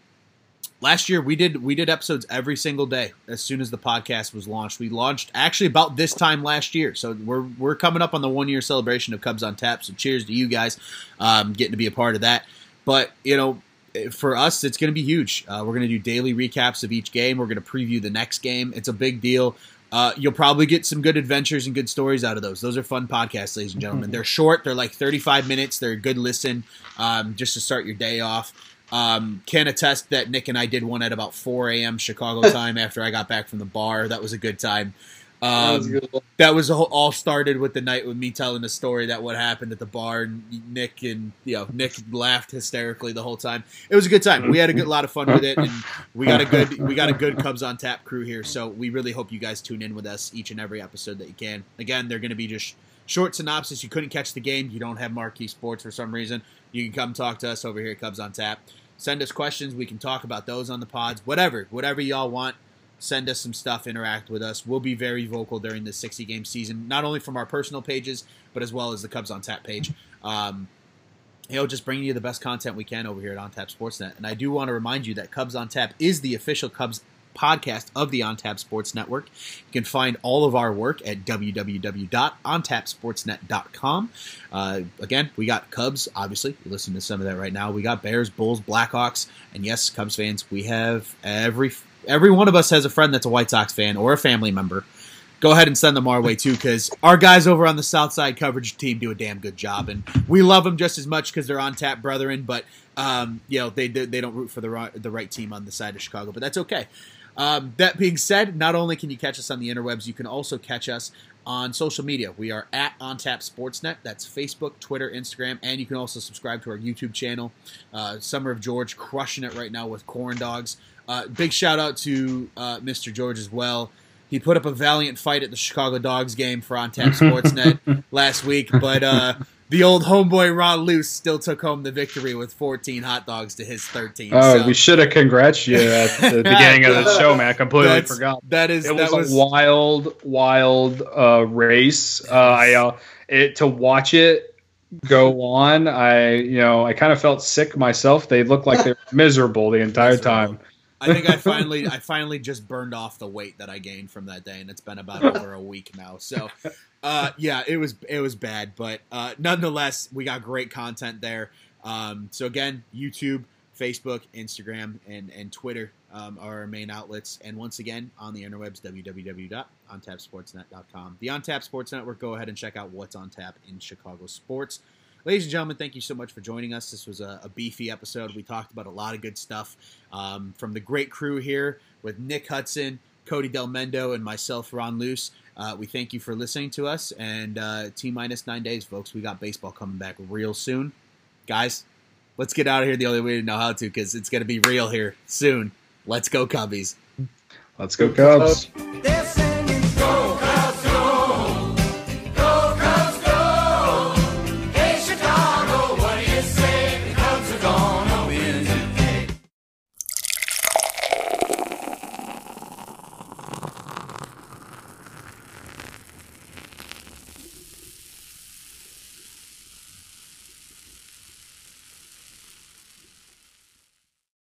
last year we did we did episodes every single day as soon as the podcast was launched. We launched actually about this time last year, so we're we're coming up on the one year celebration of Cubs on Tap. So cheers to you guys um, getting to be a part of that. But you know. For us, it's going to be huge. Uh, we're going to do daily recaps of each game. We're going to preview the next game. It's a big deal. Uh, you'll probably get some good adventures and good stories out of those. Those are fun podcasts, ladies and gentlemen. They're short. They're like 35 minutes. They're a good listen um, just to start your day off. Um, can attest that Nick and I did one at about 4 a.m. Chicago time after I got back from the bar. That was a good time. Um, that was, that was whole, all started with the night with me telling the story that what happened at the bar. And Nick and you know Nick laughed hysterically the whole time. It was a good time. We had a good lot of fun with it, and we got a good we got a good Cubs on Tap crew here. So we really hope you guys tune in with us each and every episode that you can. Again, they're going to be just short synopsis. You couldn't catch the game. You don't have marquee sports for some reason. You can come talk to us over here at Cubs on Tap. Send us questions. We can talk about those on the pods. Whatever, whatever y'all want. Send us some stuff. Interact with us. We'll be very vocal during the 60 game season, not only from our personal pages, but as well as the Cubs on Tap page. Um, you know, just bringing you the best content we can over here at On Tap Sportsnet. And I do want to remind you that Cubs on Tap is the official Cubs podcast of the OnTap Sports Network. You can find all of our work at www.ontapsportsnet.com. Uh, again, we got Cubs, obviously. You listen to some of that right now. We got Bears, Bulls, Blackhawks, and yes, Cubs fans, we have every every one of us has a friend that's a White Sox fan or a family member. Go ahead and send them our way too, because our guys over on the South Side coverage team do a damn good job, and we love them just as much because they're on tap brethren. But um, you know they they don't root for the right, the right team on the side of Chicago, but that's okay. Um, that being said, not only can you catch us on the interwebs, you can also catch us on social media. We are at OnTap Sportsnet. That's Facebook, Twitter, Instagram, and you can also subscribe to our YouTube channel. Uh, Summer of George crushing it right now with corn dogs. Uh, big shout out to uh, Mr. George as well. he put up a valiant fight at the Chicago Dogs game for OnTap Sportsnet last week, but uh, the old homeboy Ron Luce still took home the victory with 14 hot dogs to his 13. Oh, so. we should have congratulated you at the beginning of the show, man. I completely That's, forgot. That is it that was, was, a wild, wild uh, race. Uh, I uh, it to watch it go on. I you know I kind of felt sick myself. They looked like they were miserable the entire miserable. time. I think I finally I finally just burned off the weight that I gained from that day, and it's been about over a week now. So, uh, yeah, it was it was bad, but uh, nonetheless, we got great content there. Um, so again, YouTube, Facebook, Instagram, and and Twitter um, are our main outlets. And once again, on the interwebs, www.ontapsportsnet.com. The On Tap Sports Network. Go ahead and check out what's on tap in Chicago sports ladies and gentlemen, thank you so much for joining us. This was a, a beefy episode. We talked about a lot of good stuff um, from the great crew here with Nick Hudson, Cody Del Mendo, and myself, Ron Luce. Uh, we thank you for listening to us. And uh, T minus nine days, folks. We got baseball coming back real soon. Guys, let's get out of here the only way to know how to because it's going to be real here soon. Let's go, Cubbies. Let's go, Cubs.